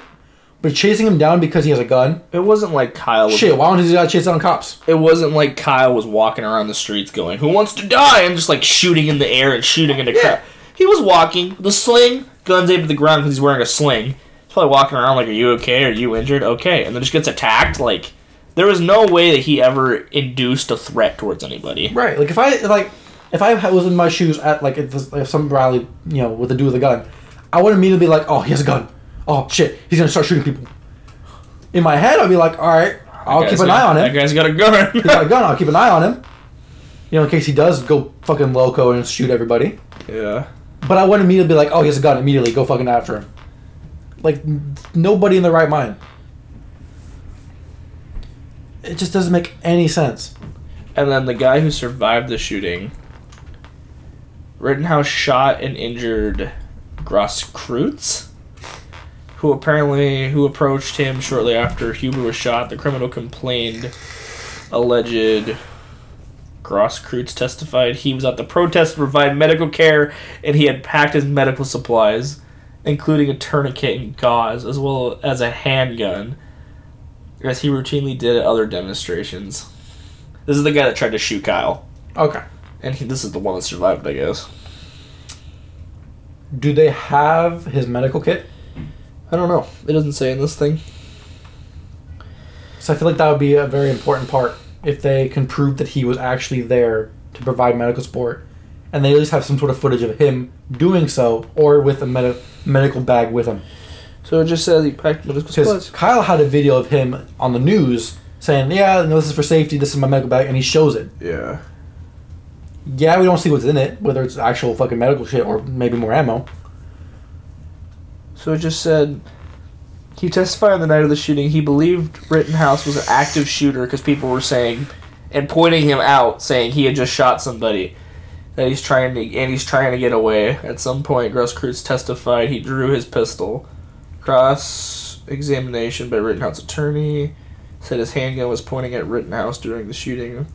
But chasing him down because he has a gun. It wasn't like Kyle. Was, Shit, why don't he just chase down cops? It wasn't like Kyle was walking around the streets going, "Who wants to die?" and just like shooting in the air and shooting into Yeah. crowd. He was walking the sling, guns aimed at the ground because he's wearing a sling. He's probably walking around like, "Are you okay? Are you injured? Okay," and then just gets attacked. Like there was no way that he ever induced a threat towards anybody. Right. Like if I like if I was in my shoes at like if, if some rally, you know, with a dude with a gun, I would immediately be like, "Oh, he has a gun. Oh shit, he's gonna start shooting people." In my head, I'd be like, "All right, I'll keep an eye got- on That him. guy's got a gun. He's got a gun. I'll keep an eye on him." You know, in case he does go fucking loco and shoot everybody. yeah. But I wouldn't immediately be like, "Oh, he has a gun." Immediately go fucking after him. Like nobody in their right mind. It just doesn't make any sense. And then the guy who survived the shooting, Rittenhouse shot and injured Grosskreutz, who apparently who approached him shortly after Huber was shot. The criminal complained alleged Grosskreutz testified he was at the protest to provide medical care and he had packed his medical supplies, including a tourniquet and gauze, as well as a handgun, as he routinely did at other demonstrations. This is the guy that tried to shoot Kyle, Okay. and he, this is the one that survived, I guess. Do they have his medical kit? I don't know. It doesn't say in this thing. So I feel like that would be a very important part if they can prove that he was actually there to provide medical support, and they at least have some sort of footage of him doing so, or with a med- medical bag with him. So it just says he packed medical Because supplies. Kyle had a video of him on the news saying, "Yeah, no, this is for safety. This is my medical bag," and he shows it. Yeah. Yeah, we don't see what's in it, whether it's actual fucking medical shit or maybe more ammo. So it just said he testified on the night of the shooting. He believed Rittenhouse was an active shooter because people were saying and pointing him out, saying he had just shot somebody. That he's trying to and he's trying to get away. At some point, Grosskreutz testified he drew his pistol. Cross examination by Rittenhouse attorney said his handgun was pointing at Rittenhouse during the shooting.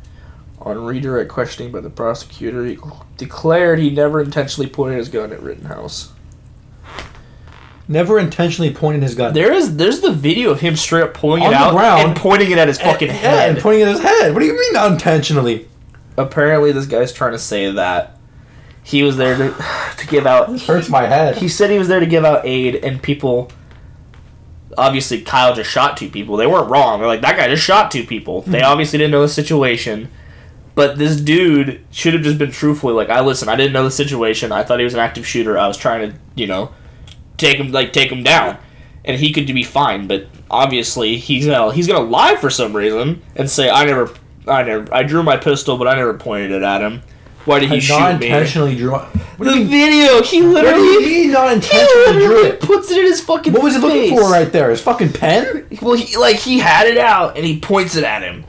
On redirect questioning by the prosecutor, he declared he never intentionally pointed his gun at Rittenhouse. Never intentionally pointing his gun. There is there's the video of him straight up pulling On it the out ground. and pointing it at his fucking yeah, head. and pointing at his head. What do you mean not intentionally? Apparently, this guy's trying to say that he was there to to give out. This hurts my head. He said he was there to give out aid, and people. Obviously, Kyle just shot two people. They weren't wrong. They're like that guy just shot two people. They hmm. obviously didn't know the situation. But this dude should have just been truthfully like, I listen. I didn't know the situation. I thought he was an active shooter. I was trying to, you know, take him like take him down, and he could be fine. But obviously, he's gonna he's gonna lie for some reason and say, I never, I never, I drew my pistol, but I never pointed it at him. Why did I he shoot not me? intentionally drew. What The mean? video, he What do you literally, mean not he intentionally drew literally it? puts it in his fucking. What was he looking for right there? His fucking pen? Well, he like he had it out and he points it at him.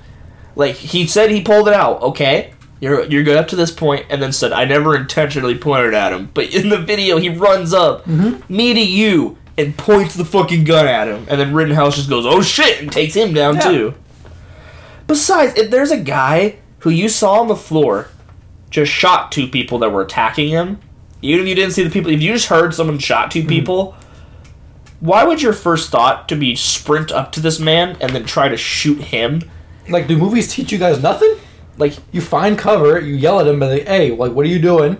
Like he said he pulled it out. Okay, you're you're good up to this point, and then said I never intentionally pointed at him. But in the video, he runs up, mm-hmm. me to you, and points the fucking gun at him, and then Rittenhouse just goes, "Oh shit!" and takes him down Yeah. too. Besides, if there's a guy who you saw on the floor just shot two people that were attacking him, even if you didn't see the people, if you just heard someone shot two mm-hmm. people, why would your first thought to be sprint up to this man and then try to shoot him? Like, do movies teach you guys nothing? Like, You find cover, you yell at him, but like, hey, like, what are you doing?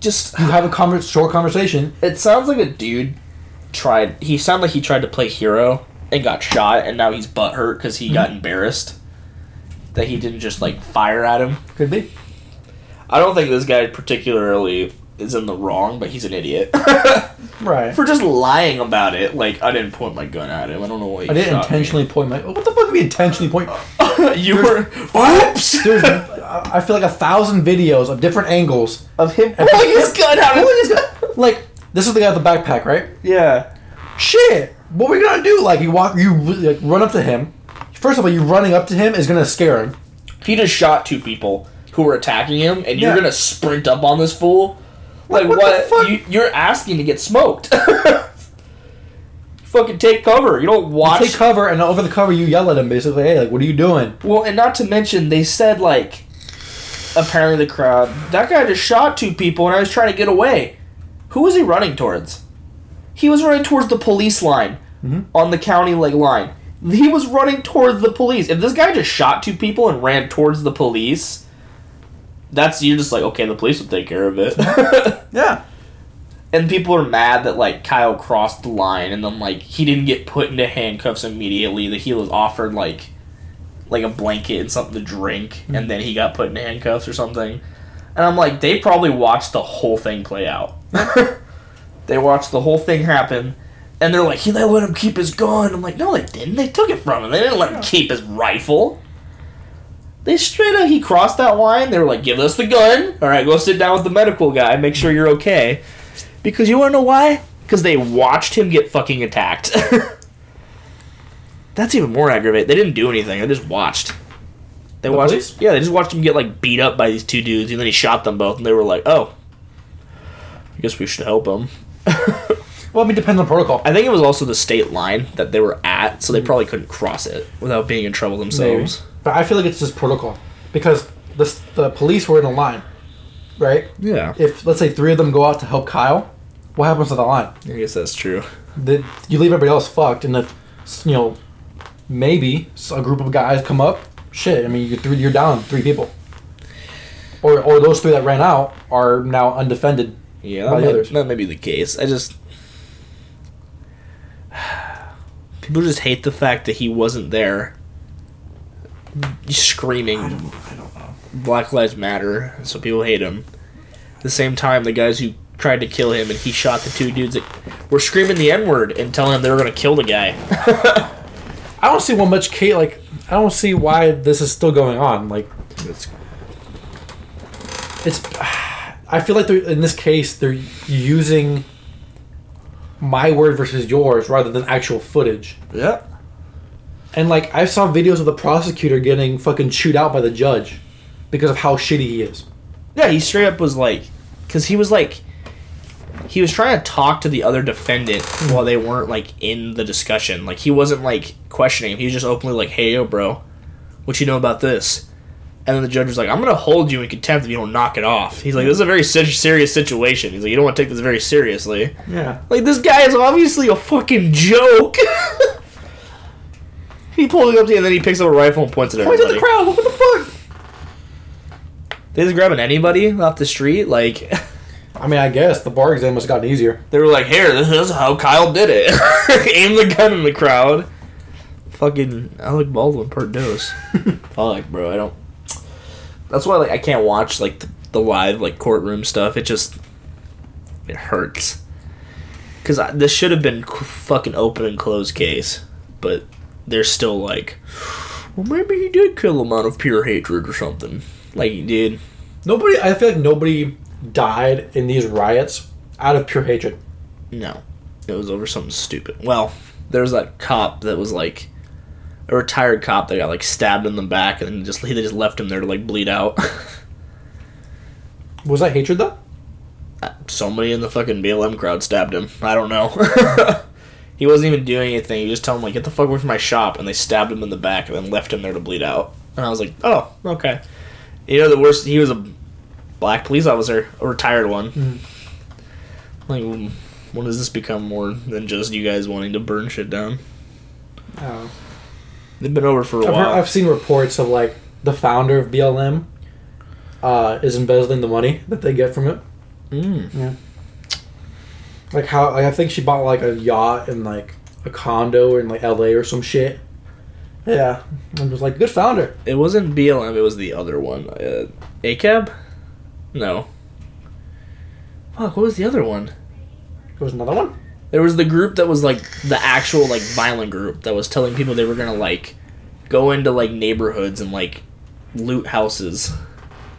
just You have a conver- short conversation. it sounds like a dude tried. He sounded like he tried to play hero and got shot, and now he's butthurt because he mm-hmm. got embarrassed that he didn't just like fire at him. Could be. I don't think this guy particularly is in the wrong, but he's an idiot Right. for just lying about it. Like I didn't point my gun at him. I don't know why. He I didn't shot me. intentionally point my. What the fuck do we intentionally point? you were oops There's, I I feel like a thousand videos of different angles. of him pulling his gun out. Pulling his gun- Like, this is the guy with the backpack, right? Yeah. Shit! What are we gonna do? Like, you walk, you like run up to him. First of all, you running up to him is gonna scare him. He just shot two people who were attacking him, and you're gonna sprint up on this fool. Like what what? the fuck? You, you're asking to get smoked. fucking take cover. You don't watch. Take cover, and over the cover, you yell at him basically. Hey, like, what are you doing? well, and not to mention, they said like, apparently the crowd that guy just shot two people, and I was trying to get away. Who was he running towards? He was running towards the police line Mhm. on the county like line. He was running towards the police. If this guy just shot two people and ran towards the police, that's you're just like okay, the police will take care of it. Yeah. and people are mad that like Kyle crossed the line and then like he didn't get put into handcuffs immediately. That he was offered like like a blanket and something to drink, hmm. and then he got put in handcuffs or something. And I'm like, they probably watched the whole thing play out. they watched the whole thing happen, and they're like, "He they let him keep his gun." I'm like, "No, they didn't. They took it from him. They didn't let him keep his rifle." They straight up he crossed that line. They were like, "Give us the gun. All right, go sit down with the medical guy. Make sure you're okay." Because you want to know why? Because they watched him get fucking attacked. That's even more aggravating. They didn't do anything. They just watched. They The watched. police? Yeah, they just watched him get like beat up by these two dudes, and then he shot them both, and they were like, "Oh, I guess we should help him." Well, I mean, depends on protocol. I think it was also the state line that they were at, so they hmm. probably couldn't cross it without being in trouble themselves. But I feel like it's just protocol because the the police were in a line, right? Yeah, If let's say three of them go out to help Kyle, what happens to the line? I guess that's true. The, you leave everybody else fucked, and if you know, maybe a group of guys come up, shit. I mean, you're three, you're down three people, or or those three that ran out are now undefended. Yeah, By that the that may be the case. I just people just hate the fact that he wasn't there, screaming I don't know. Black Lives Matter. So people hate him. At the same time, the guys who tried to kill him and he shot the two dudes that were screaming the N word and telling him they were gonna kill the guy. I don't see one much Kate like. I don't see why this is still going on. Like It's- it's. I feel like in this case they're using my word versus yours rather than actual footage. yeah. And like I saw videos of the prosecutor getting fucking chewed out by the judge because of how shitty he is. Yeah, he straight up was like, because he was like, he was trying to talk to the other defendant hmm. while they weren't like in the discussion. Like he wasn't like questioning him. He was just openly like, "Hey, yo, bro, what you know about this?" And then the judge was like, "I'm gonna hold you in contempt if you don't knock it off." He's like, "This is a very serious situation." He's like, "You don't want to take this very seriously." Yeah. Like this guy is obviously a fucking joke. he pulls it up to you and then he picks up a rifle and points it at Point at everybody. the crowd. What the fuck? They just grabbing anybody off the street, like. I mean, I guess the bar exam must have gotten easier. They were like, "Here, this is how Kyle did it." Aim the gun in the crowd. Fucking Alec Baldwin per dose. Fuck, bro. I don't. That's why like I can't watch like the, the live like courtroom stuff. It just it hurts. Cause I, this should have been c- fucking open and closed case, but they're still like, well, maybe he did kill him out of pure hatred or something. Like he did. Nobody. I feel like nobody died in these riots out of pure hatred. No, it was over something stupid. Well, there was that cop that was like a retired cop that got like stabbed in the back, and just they just left him there to like bleed out. Was that hatred though? Uh, somebody in the fucking BLM crowd stabbed him. I don't know. he wasn't even doing anything. He just told him like, "Get the fuck away from my shop," and they stabbed him in the back, and then left him there to bleed out. And I was like, "Oh, okay." You know the worst? He was a black police officer, a retired one. Mhm. Like, when does this become more than just you guys wanting to burn shit down? Oh. They've been over for a I've, heard, while. I've seen reports of like the founder of BLM uh, is embezzling the money that they get from it. Mm. Like how like, I think she bought like a yacht and like a condo in like LA or some shit. Yeah, and was like good founder. It wasn't BLM. It was the other one. Uh, ACAB? No. Fuck. What was the other one? There was another one. There was the group that was like the actual like violent group that was telling people they were gonna like go into like neighborhoods and like loot houses.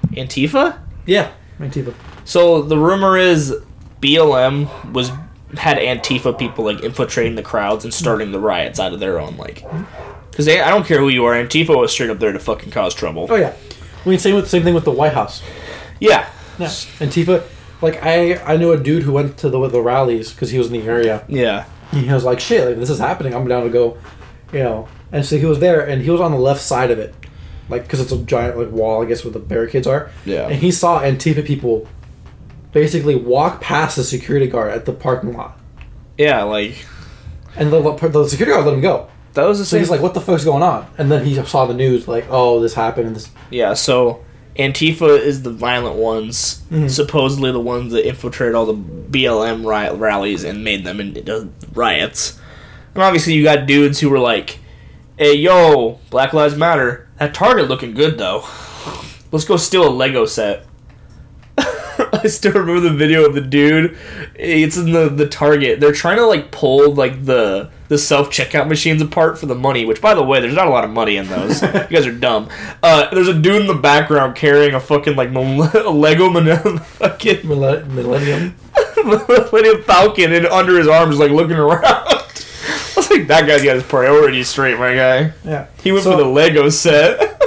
Antifa. Yeah, Antifa. So the rumor is BLM was had Antifa people like infiltrating the crowds and starting the riots out of their own like. Because I don't care who you are, Antifa was straight up there to fucking cause trouble. Oh yeah, I mean same with same thing with the White House. Yeah, Yeah, Antifa. Like I I knew a dude who went to the the rallies because he was in the area, yeah. he was like, "Shit, like this is happening. I'm down to go," you know. And so he was there, and he was on the left side of it, like because it's a giant like wall, I guess, where the barricades are. Yeah. And he saw Antifa people basically walk past the security guard at the parking lot, Yeah, like and the, the security guard let him go. that was the So same. he's like, "What the fuck's going on?" And then he saw the news, like, "Oh, this happened." And this, Yeah, so Antifa is the violent ones, Mhm. supposedly the ones that infiltrated all the BLM ri- rallies and made them into riots. And obviously, you got dudes who were like, "Hey, yo, Black Lives Matter. That Target looking good though. Let's go steal a Lego set." I still remember the video of the dude. It's in the the Target. They're trying to like pull like the the self checkout machines apart for the money. Which, by the way, there's not a lot of money in those. you guys are dumb. Uh, there's a dude in the background carrying a fucking like a Lego mon- fucking Mille- Millennium. Millennium Falcon and under his arm, just like looking around. I was like, that guy's got his priorities straight, my guy. Yeah. He went So- for the Lego set.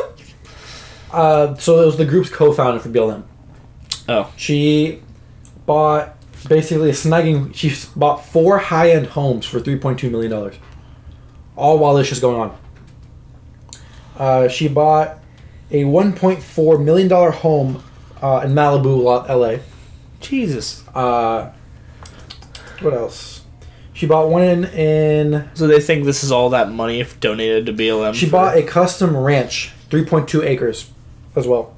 Uh, so it was the group's co-founder for BLM. Oh, She bought basically a snagging. She bought four high-end homes for three point two million dollars, all while this was going on. Uh, she bought a one point four million dollar home uh, in Malibu, LA. Jesus. Uh, what else? She bought one in, in So they think this is all that money if donated to BLM. she for- bought a custom ranch, three point two acres, as well.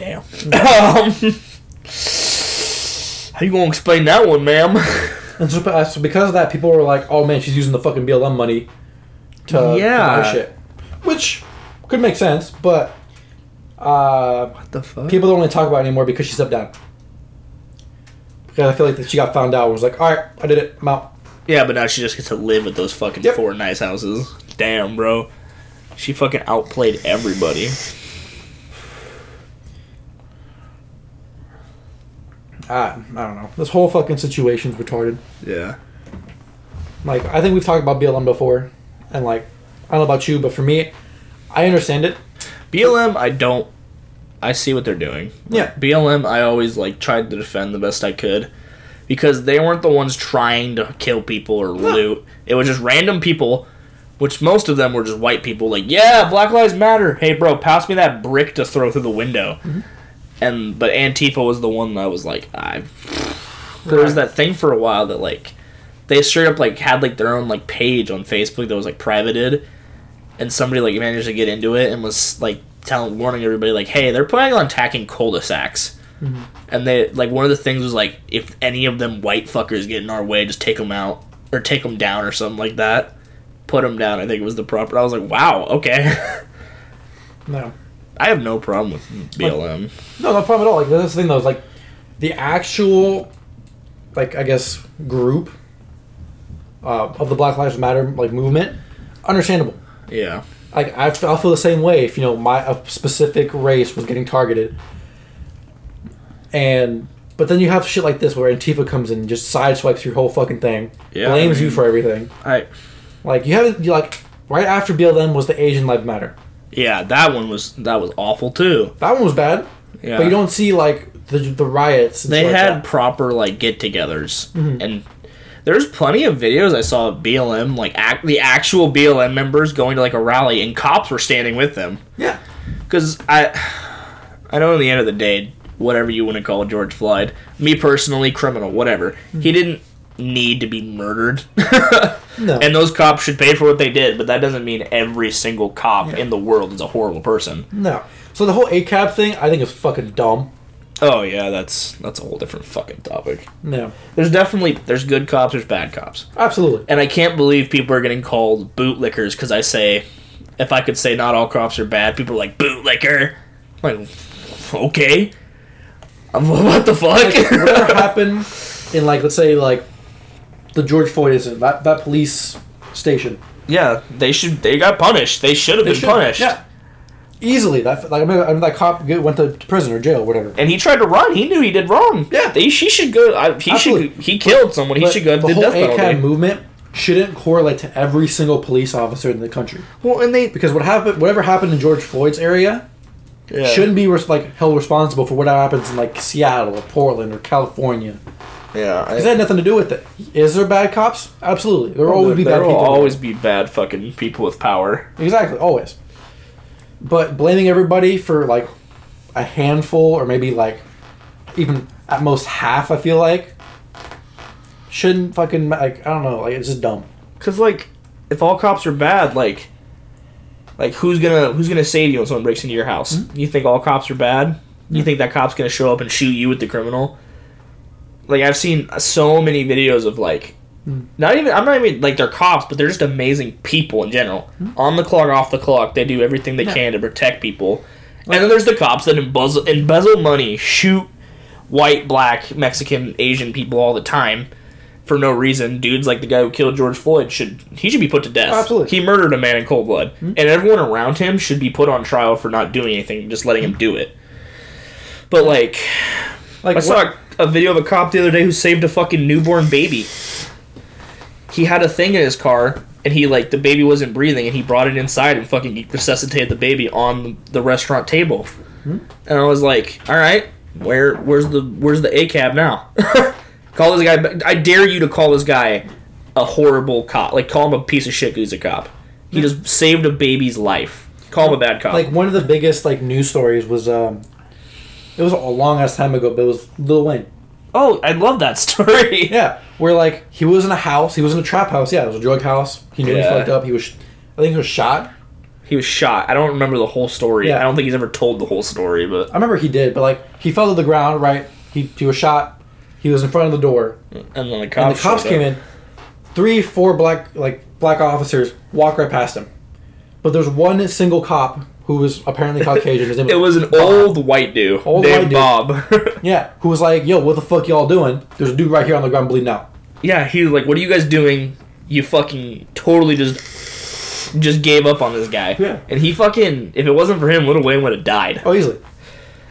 Damn. um, how you gonna explain that one, ma'am? And so, uh, so because of that, people were like, "Oh man, she's using the fucking BLM money to, Yeah. to buy shit," which could make sense, but uh, what the fuck? people don't want to talk about it anymore because she stepped down. Because I feel like that she got found out and was like, "All right, I did it. I'm out." Yeah, but now she just gets to live at those fucking Yep. four nice houses. Damn, bro. She fucking outplayed everybody. I, I don't know. This whole fucking situation's retarded. Yeah. Like, I think we've talked about BLM before, and like, I don't know about you, but for me, I understand it. BLM, I don't. I see what they're doing. Yeah. BLM, I always like tried to defend the best I could because they weren't the ones trying to kill people or loot. It was just random people, which most of them were just white people. Like, yeah, Black Lives Matter. Hey, bro, pass me that brick to throw through the window. Mm-hmm. And but Antifa was the one that was like, I. There was that thing for a while that like they straight up like had like their own like page on Facebook that was like privated. And somebody like managed to get into it and was like telling warning everybody like hey they're planning on attacking cul-de-sacs. Mm-hmm. And they like one of the things was like if any of them white fuckers get in our way just take them out or take them down or something like that. Put them down i think it was the proper i was like wow okay. No. I have no problem with blm No, no problem at all. Like that's the thing though, is like the actual, like I guess group uh, of the Black Lives Matter like movement, understandable. yeah Like I, I'll feel the same way if you know my a specific race was getting targeted, and but then you have shit like this where Antifa comes in and just sideswipes your whole fucking thing, Yeah, blames I you for everything. i Like you you like right after BLM was the Asian Lives Matter. Yeah that one was that was awful too That one was bad, yeah but you don't see like the the riots. They like had that. proper like get-togethers Mhm. and there's plenty of videos i saw of blm like act, the actual blm members going to like a rally and cops were standing with them yeah. because i i know in the end of the day whatever you want to call george floyd me personally criminal whatever Hmm. he didn't need to be murdered No. and those cops should pay for what they did but that doesn't mean every single cop Yeah. in the world is a horrible person No. So the whole ACAB thing, I think is fucking dumb. oh yeah that's that's a whole different fucking topic No. there's definitely there's good cops there's bad cops Absolutely. And I can't believe people are getting called bootlickers because I say, if I could say not all cops are bad, people are like bootlicker. I'm like, okay. I'm, what the fuck? Like, whatever happened in like let's say like the George Floyd incident, that that police station. yeah, they should. They got punished. They should have They been should- punished. Yeah. Easily. That like I mean, I mean that cop get- went to prison or jail or whatever. And he tried to run. He knew he did wrong. Yeah. They, he should go. I, he Absolutely. should. He killed someone. He But should go to the the whole death ACAB movement shouldn't correlate to every single police officer in the country Well, and they because what happened, whatever happened in George Floyd's area, yeah. shouldn't be res- like held responsible for what happens in like Seattle or Portland or California. Yeah, Because that had nothing to do with it. Is there bad cops? Absolutely. There will always be bad there will people. always be bad fucking people with power. Exactly, always. But blaming everybody for like a handful or maybe like even at most half, I feel like shouldn't fucking like I don't know, like it's just dumb. Cause like, if all cops are bad, like, like who's gonna who's gonna save you when someone breaks into your house? Mm-hmm. You think all cops are bad? You mm-hmm. think that cop's gonna show up and shoot you with the criminal? Like I've seen so many videos of like, hmm. not even I'm not even like they're cops, but they're just amazing people in general. Hmm. On the clock, off the clock, they do everything they Yeah. can to protect people. and then there's the cops that embezzle, embezzle money, shoot white, black, Mexican, Asian people all the time for no reason. Dudes like the guy who killed George Floyd should he should be put to death. Absolutely. He murdered a man in cold blood. Hmm. And everyone around him should be put on trial for not doing anything, just letting him do it. But like Like I saw a video of a cop the other day who saved a fucking newborn baby. He had a thing in his car and he like the baby wasn't breathing and he brought it inside and fucking resuscitated the baby on the restaurant table. And I was like, "All right, where where's the where's the ACAB now? call this guy. I dare you to call this guy a horrible cop. Like call him a piece of shit. He's a cop. He just saved a baby's life. Call him a bad cop. like one of the biggest like news stories was um it was a long ass time ago, but it was Lil Wayne. oh, I love that story. Yeah, where like he was in a house, he was in a trap house. Yeah, it was a drug house. He knew Yeah. he fucked up. He was, I think he was shot. He was shot. I don't remember the whole story. Yeah. I don't think he's ever told the whole story, but I remember he did, but like he fell to the ground. Right, he he was shot. He was in front of the door, and then the and cops, the cops showed came up. in. Three, four black like black officers walked right past him, but there's one single cop who was apparently Caucasian. His name was It was an Bob. old white dude Old named white Bob. yeah, who was like, "Yo, what the fuck y'all doing? There's a dude right here on the ground bleeding out." yeah, he was like, "What are you guys doing? You fucking totally just just gave up on this guy." Yeah. And he fucking if it wasn't for him, Lil Wayne would have died. Oh, easily.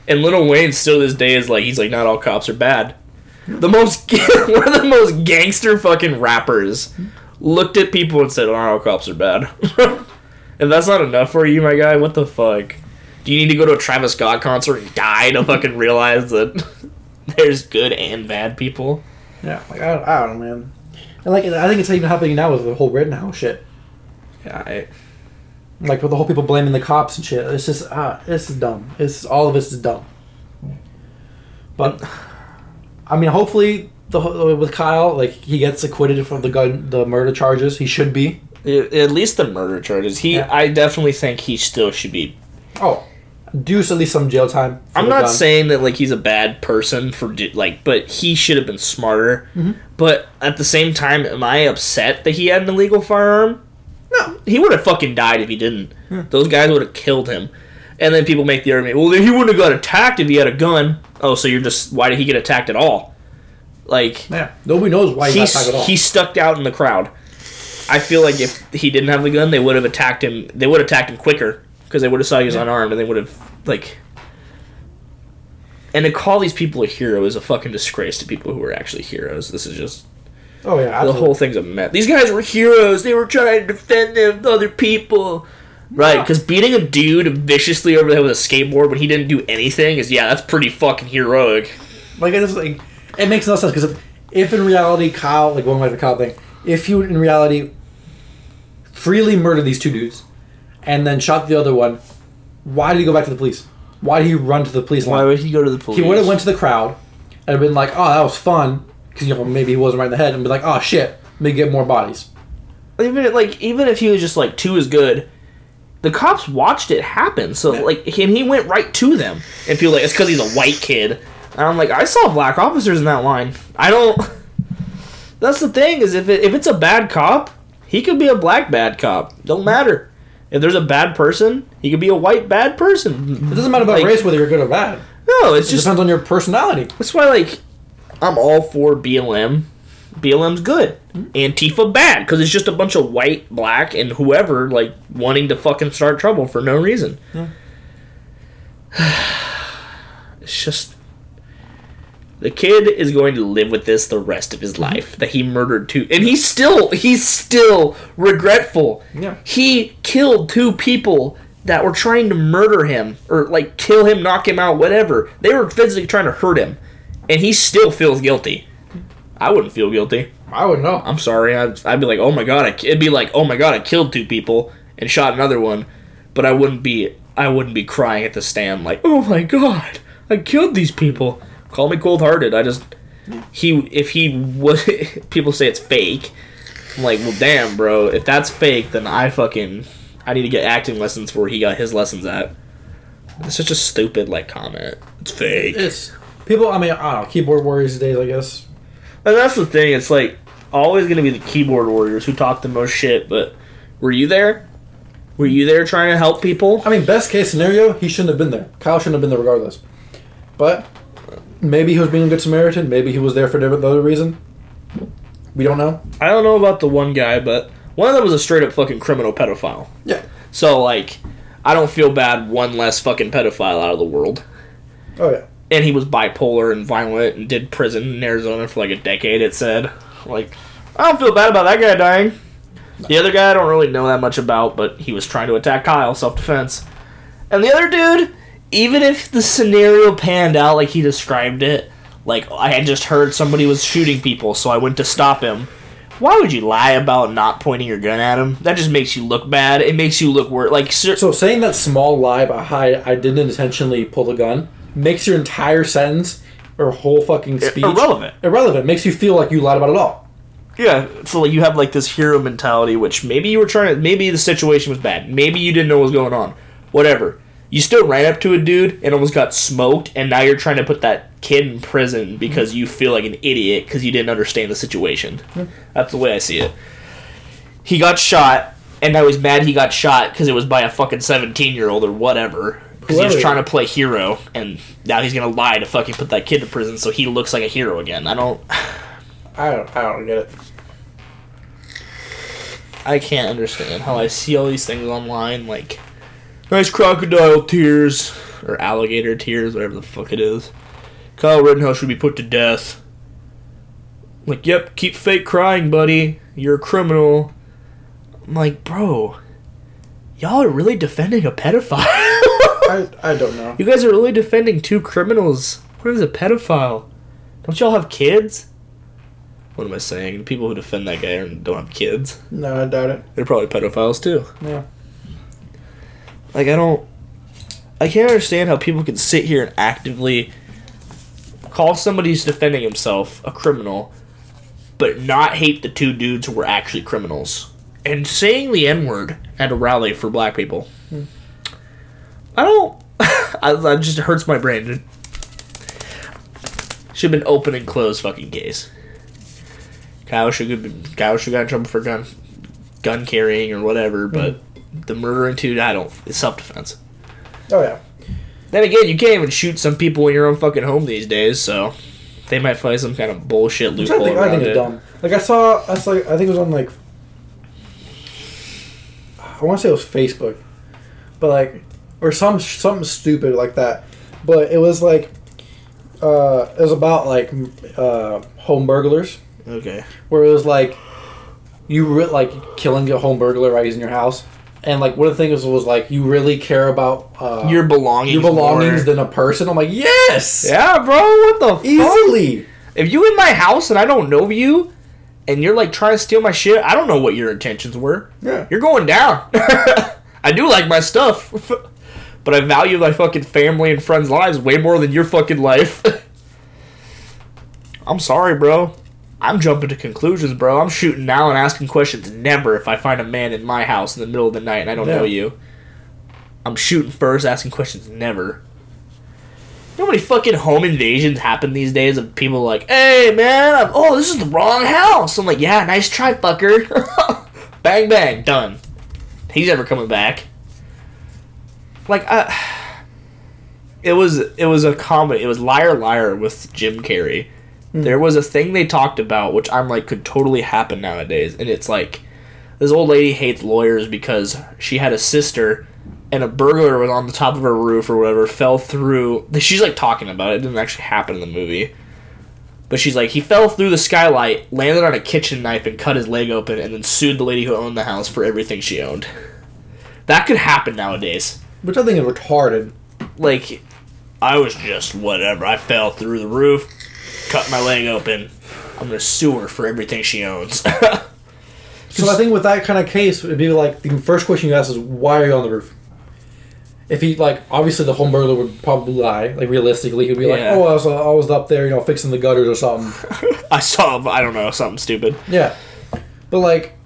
And Lil Wayne still to this day is like he's like not all cops are bad. The most one of the most gangster fucking rappers looked at people and said, "Not all cops are bad." If that's not enough for you, my guy, what the fuck? Do you need to go to a Travis Scott concert and die to fucking realize that there's good and bad people? Yeah, like I don't, I don't know, man. And like I think it's even happening now with the whole Rittenhouse shit. Yeah, I, Like with the whole people blaming the cops and shit. It's just ah, this is dumb. It's all of this is dumb. But I mean, hopefully the with Kyle, like he gets acquitted from the gun, the murder charges. He should be. At least the murder charges. He, Yeah. I definitely think he still should be Oh, deuce at least some jail time. I'm not gun. saying that like he's a bad person for like, but he should have been smarter. Mm-hmm. But at the same time, am I upset that he had an illegal firearm? No. He would have fucking died if he didn't. Those guys would have killed him. And then people make the argument, well, he wouldn't have got attacked if he had a gun. Oh, so you're just why did he get attacked at all? Like Yeah, nobody knows why he got attacked at all. he stuck out in the crowd. I feel like if he didn't have the gun, they would have attacked him. They would have attacked him quicker because they would have saw he was unarmed, and they would have like. And to call these people a hero is a fucking disgrace to people who are actually heroes. This is just oh yeah, the whole thing's a mess. These guys were heroes. They were trying to defend them other people. Right, because beating a dude viciously over the head with a skateboard when he didn't do anything is yeah, that's pretty fucking heroic. Like it's like it makes no sense because if, if in reality Kyle, like one way the Kyle thing, if you in reality freely murdered these two dudes and then shot the other one, why did he go back to the police? Why did he run to the police line? Why would he go to the police? he would have went to the crowd and been like, "Oh, that was fun," because you know maybe he wasn't right in the head, and be like, "Oh shit, me get more bodies." even if, like even if he was just like two is good the cops watched it happen so like and he went right to them and feel like it's because he's a white kid and i'm like i saw black officers in that line i don't that's the thing is if, it, if it's a bad cop he could be a black bad cop don't matter if there's a bad person he could be a white bad person It doesn't matter about Like- race whether you're good or bad. no it's It just depends on your personality. that's why, like, I'm all for BLM. BLM's good. Hmm? Antifa bad because it's just a bunch of white, black, and whoever like wanting to fucking start trouble for no reason. Hmm. it's just the kid is going to live with this the rest of his mm-hmm. life that he murdered two, and he's still he's still regretful. Yeah. He killed two people that were trying to murder him or like kill him, knock him out, whatever. They were physically trying to hurt him, and he still feels guilty. I wouldn't feel guilty. I wouldn't know. I'm sorry. I'd, I'd be like, oh my god, I, it'd be like, oh my god, I killed two people and shot another one, but I wouldn't be, I wouldn't be crying at the stand like, oh my god, I killed these people. Call me cold hearted. I just, he, if he was, people say it's fake. I'm like, well, damn, bro. If that's fake, then I fucking, I need to get acting lessons where he got his lessons at. It's such a stupid like comment. It's fake. It's people. I mean, I don't know. Keyboard warriors these days, I guess. And that's the thing. It's like always going to be the keyboard warriors who talk the most shit. But were you there? Were you there trying to help people? I mean, best case scenario, he shouldn't have been there. Kyle shouldn't have been there regardless. But maybe he was being a good Samaritan. Maybe he was there for the other reason. We don't know. I don't know about the one guy, but one of them was a straight up fucking criminal pedophile. Yeah. So like, I don't feel bad. One less fucking pedophile out of the world. Oh yeah. And he was bipolar and violent and did prison in Arizona for like a decade. It said, like, I don't feel bad about that guy dying. The other guy I don't really know that much about, but he was trying to attack Kyle, self defense. And the other dude, even if the scenario panned out like he described it, like I had just heard somebody was shooting people, so I went to stop him. Why would you lie about not pointing your gun at him? That just makes you look bad. It makes you look worse. Like, ser- So saying that small lie about how I, I didn't intentionally pull the gun makes your entire sentence or whole fucking speech irrelevant. Irrelevant. Makes you feel like you lied about it all. Yeah, so like you have like this hero mentality, which maybe you were trying to, maybe the situation was bad, maybe you didn't know what was going on, whatever. You still ran up to a dude and almost got smoked, and now you're trying to put that kid in prison because you feel like an idiot because you didn't understand the situation. Hmm. That's the way I see it. He got shot, and now he's mad he got shot because it was by a fucking 17 year old or whatever. Because he was trying to play hero, and now he's gonna lie to fucking put that kid to prison so he looks like a hero again. I don't. I don't. I don't get it. I can't understand how I see all these things online, like nice crocodile tears or alligator tears, whatever the fuck it is. Kyle Rittenhouse should be put to death. Like, yep, keep fake crying, buddy. You're a criminal. I'm like, bro, y'all are really defending a pedophile. I, I don't know. you guys are really defending two criminals. What is a pedophile? Don't y'all have kids? What am I saying? The people who defend that guy don't have kids. No, I doubt it. They're probably pedophiles too. Yeah. Like I don't I can't understand how people can sit here and actively call somebody who's defending himself a criminal but not hate the two dudes who were actually criminals. And saying the N-word at a rally for black people. I don't I, that just hurts my brain. Should have been open and closed fucking case. Kyle should have been Kyle should got in trouble for gun gun carrying or whatever, but mm-hmm. The murdering dude, I don't. It's self defense. Oh yeah. Then again, you can't even shoot some people in your own fucking home these days, so they might find some kind of bullshit Which I loophole think, I think it. it's dumb. Like I saw, I saw, I think it was on like, I want to say it was Facebook, but like, or some something stupid like that. But it was like, uh, it was about like uh, home burglars, Okay. where it was like, you re- like killing a home burglar right He's in your house, and like one of the things was like you really care about uh, Your belongings. your belongings more. than a person. I'm like, yes, Yeah, bro. What the fuck? easily. If you in my house and I don't know you, and you're like trying to steal my shit, I don't know what your intentions were. Yeah. You're going down. I do like my stuff, but I value my fucking family and friends' lives way more than your fucking life. I'm sorry, bro. I'm jumping to conclusions, bro. I'm shooting now and asking questions never if I find a man in my house in the middle of the night and I don't know you. I'm shooting first, asking questions never. You know how many fucking home invasions happen these days of people like, hey man, I'm, oh this is the wrong house. I'm like, yeah, nice try, fucker. bang bang, done. He's ever coming back. Like, uh, it was it was a comedy. It was Liar Liar with Jim Carrey. Hmm. There was a thing they talked about, which I'm like could totally happen nowadays, and it's like this old lady hates lawyers because she had a sister and a burglar was on the top of her roof or whatever, fell through. She's like talking about it. It didn't actually happen in the movie. But she's like, he fell through the skylight, landed on a kitchen knife, and cut his leg open, and then sued the lady who owned the house for everything she owned. That could happen nowadays. Which I think is retarded. Like, I was just whatever. I fell through the roof, cut my leg open. I'm gonna sue her for everything she owns. So I think with that kind of case, it'd be like the first question you ask is why are you on the roof? If he like obviously the home burglar would probably lie. Like realistically, he'd be like, Yeah. "Oh, I was, I was up there, you know, fixing the gutters or something." I saw, I don't know, something stupid. yeah, but like,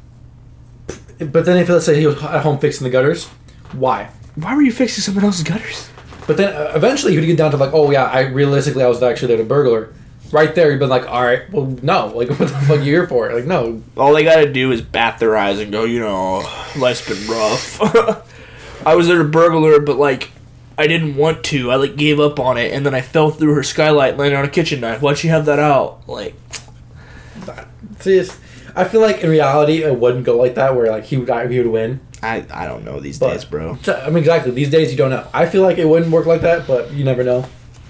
but then if let's say he was at home fixing the gutters, why? Why were you fixing someone else's gutters? But then uh, eventually he'd get down to like, "Oh yeah, I realistically I was actually there to burglar." Right there, he'd been like, "All right, well, no, like what the fuck are you here for?" Like, no, All they gotta do is bat their eyes and go, you know, life's been rough. I was there to burglar, but like, I didn't want to. I like gave up on it, and then I fell through her skylight, and landed on a kitchen knife. Why'd she have that out? Like, see, I feel like in reality it wouldn't go like that, where like he would he would win. I I don't know these But- days, bro. I mean, exactly. These days, you don't know. I feel like it wouldn't work like that, but you never know.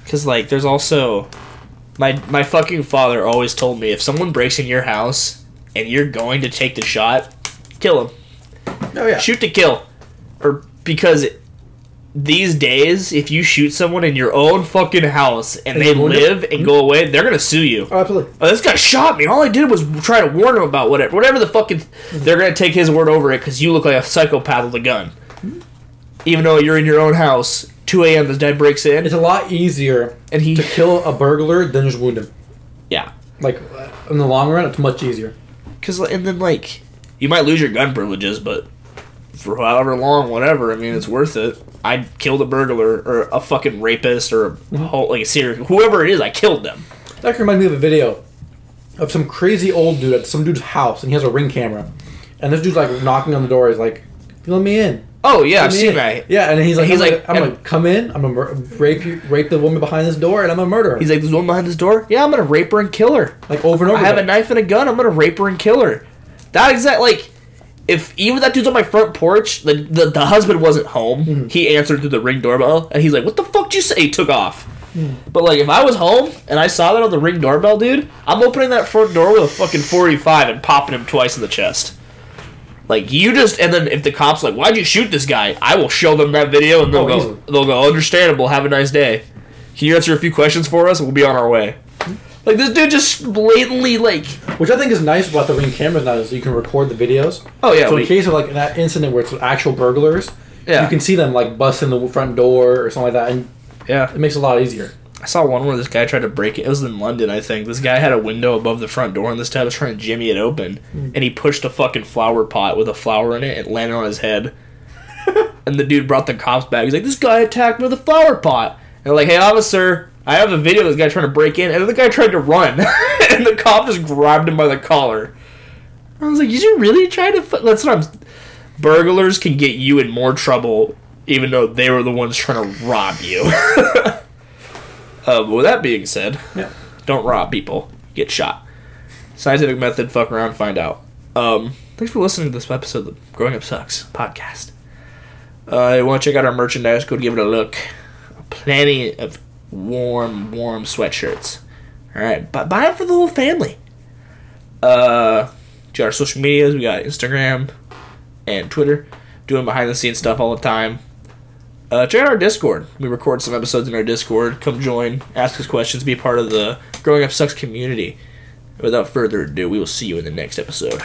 Cause like, there's also my my fucking father always told me if someone breaks in your house and you're going to take the shot, kill him. Oh yeah. shoot to kill. Or because these days if you shoot someone in your own fucking house and And they live and go hmm? away they're gonna sue you. Oh, absolutely. oh this guy shot me. All i did was try to warn him about whatever whatever the fucking hmm. they're gonna take his word over it because you look like a psychopath with a gun. Hmm? Even though you're in your own house 2 a.m this guy breaks in It's a lot easier and he to kill a burglar than just wound him. yeah Like in the long run, it's much easier. because and then like you might lose your gun privileges but for however long whatever i mean it's worth it i killed a burglar or a fucking rapist or a mm-hmm. whole, like a serial whoever it is i killed them That reminds me of a video of some crazy old dude at some dude's house, and he has a ring camera, and this dude's like knocking on the door. He's like, "Let me in." Oh yeah i've seen that Yeah, and he's like, He's "I'm like- gonna, I'm gonna come in. I'm gonna mur- rape you, rape the woman behind this door, and I'm gonna murder her." he's like there's one behind this door yeah i'm gonna rape her and kill her like over and over. i have a knife and a gun i'm gonna rape her and kill her that exact like if even that dude's on my front porch the, the, the husband wasn't home Mm-hmm. he answered through the ring doorbell and he's like what the fuck did you say he took off Hmm. But like, if I was home and I saw that on the ring doorbell, dude, I'm opening that front door with a fucking 45 and popping him twice in the chest. Like you just, and then if the cops like, why'd you shoot this guy? I will show them that video and they'll Oh, go, easily. they'll go, understandable. Have a nice day. Can you answer a few questions for us? We'll be on our way. Like this dude just blatantly like, Which I think is nice about the ring cameras now is you can record the videos. oh yeah, so we- in case of like that incident where it's actual burglars, Yeah. you can see them like busting the front door or something like that, and yeah. it makes it a lot easier. I saw one where this guy tried to break it. It was in London, I think. This guy had a window above the front door, and this guy was trying to jimmy it open. Hmm. And he pushed a fucking flower pot with a flower in it and landed on his head. and the dude brought the cops back. He's like, "This guy attacked me with a flower pot." And they're like, "Hey, officer, I have a video of this guy trying to break in." And then the guy tried to run, and the cop just grabbed him by the collar. I was like, "Did you really try to?" Fu-? That's what I'm. Burglars can get you in more trouble, even though they were the ones trying to rob you. Uh, with that being said, Yeah. don't rob people. Get shot. Scientific method, fuck around, find out. Um, thanks for listening to this episode of the Growing Up Sucks podcast. Uh, you want to check out our merchandise, go give it a look. Plenty of warm, warm sweatshirts. Alright, buy, buy it for the whole family. Uh, got our social medias. We got Instagram and Twitter. Doing behind the scenes stuff all the time. Uh, out our Discord. We record some episodes in our Discord. Come join, ask us questions, be part of the Growing Up Sucks community. Without further ado, we will see you in the next episode.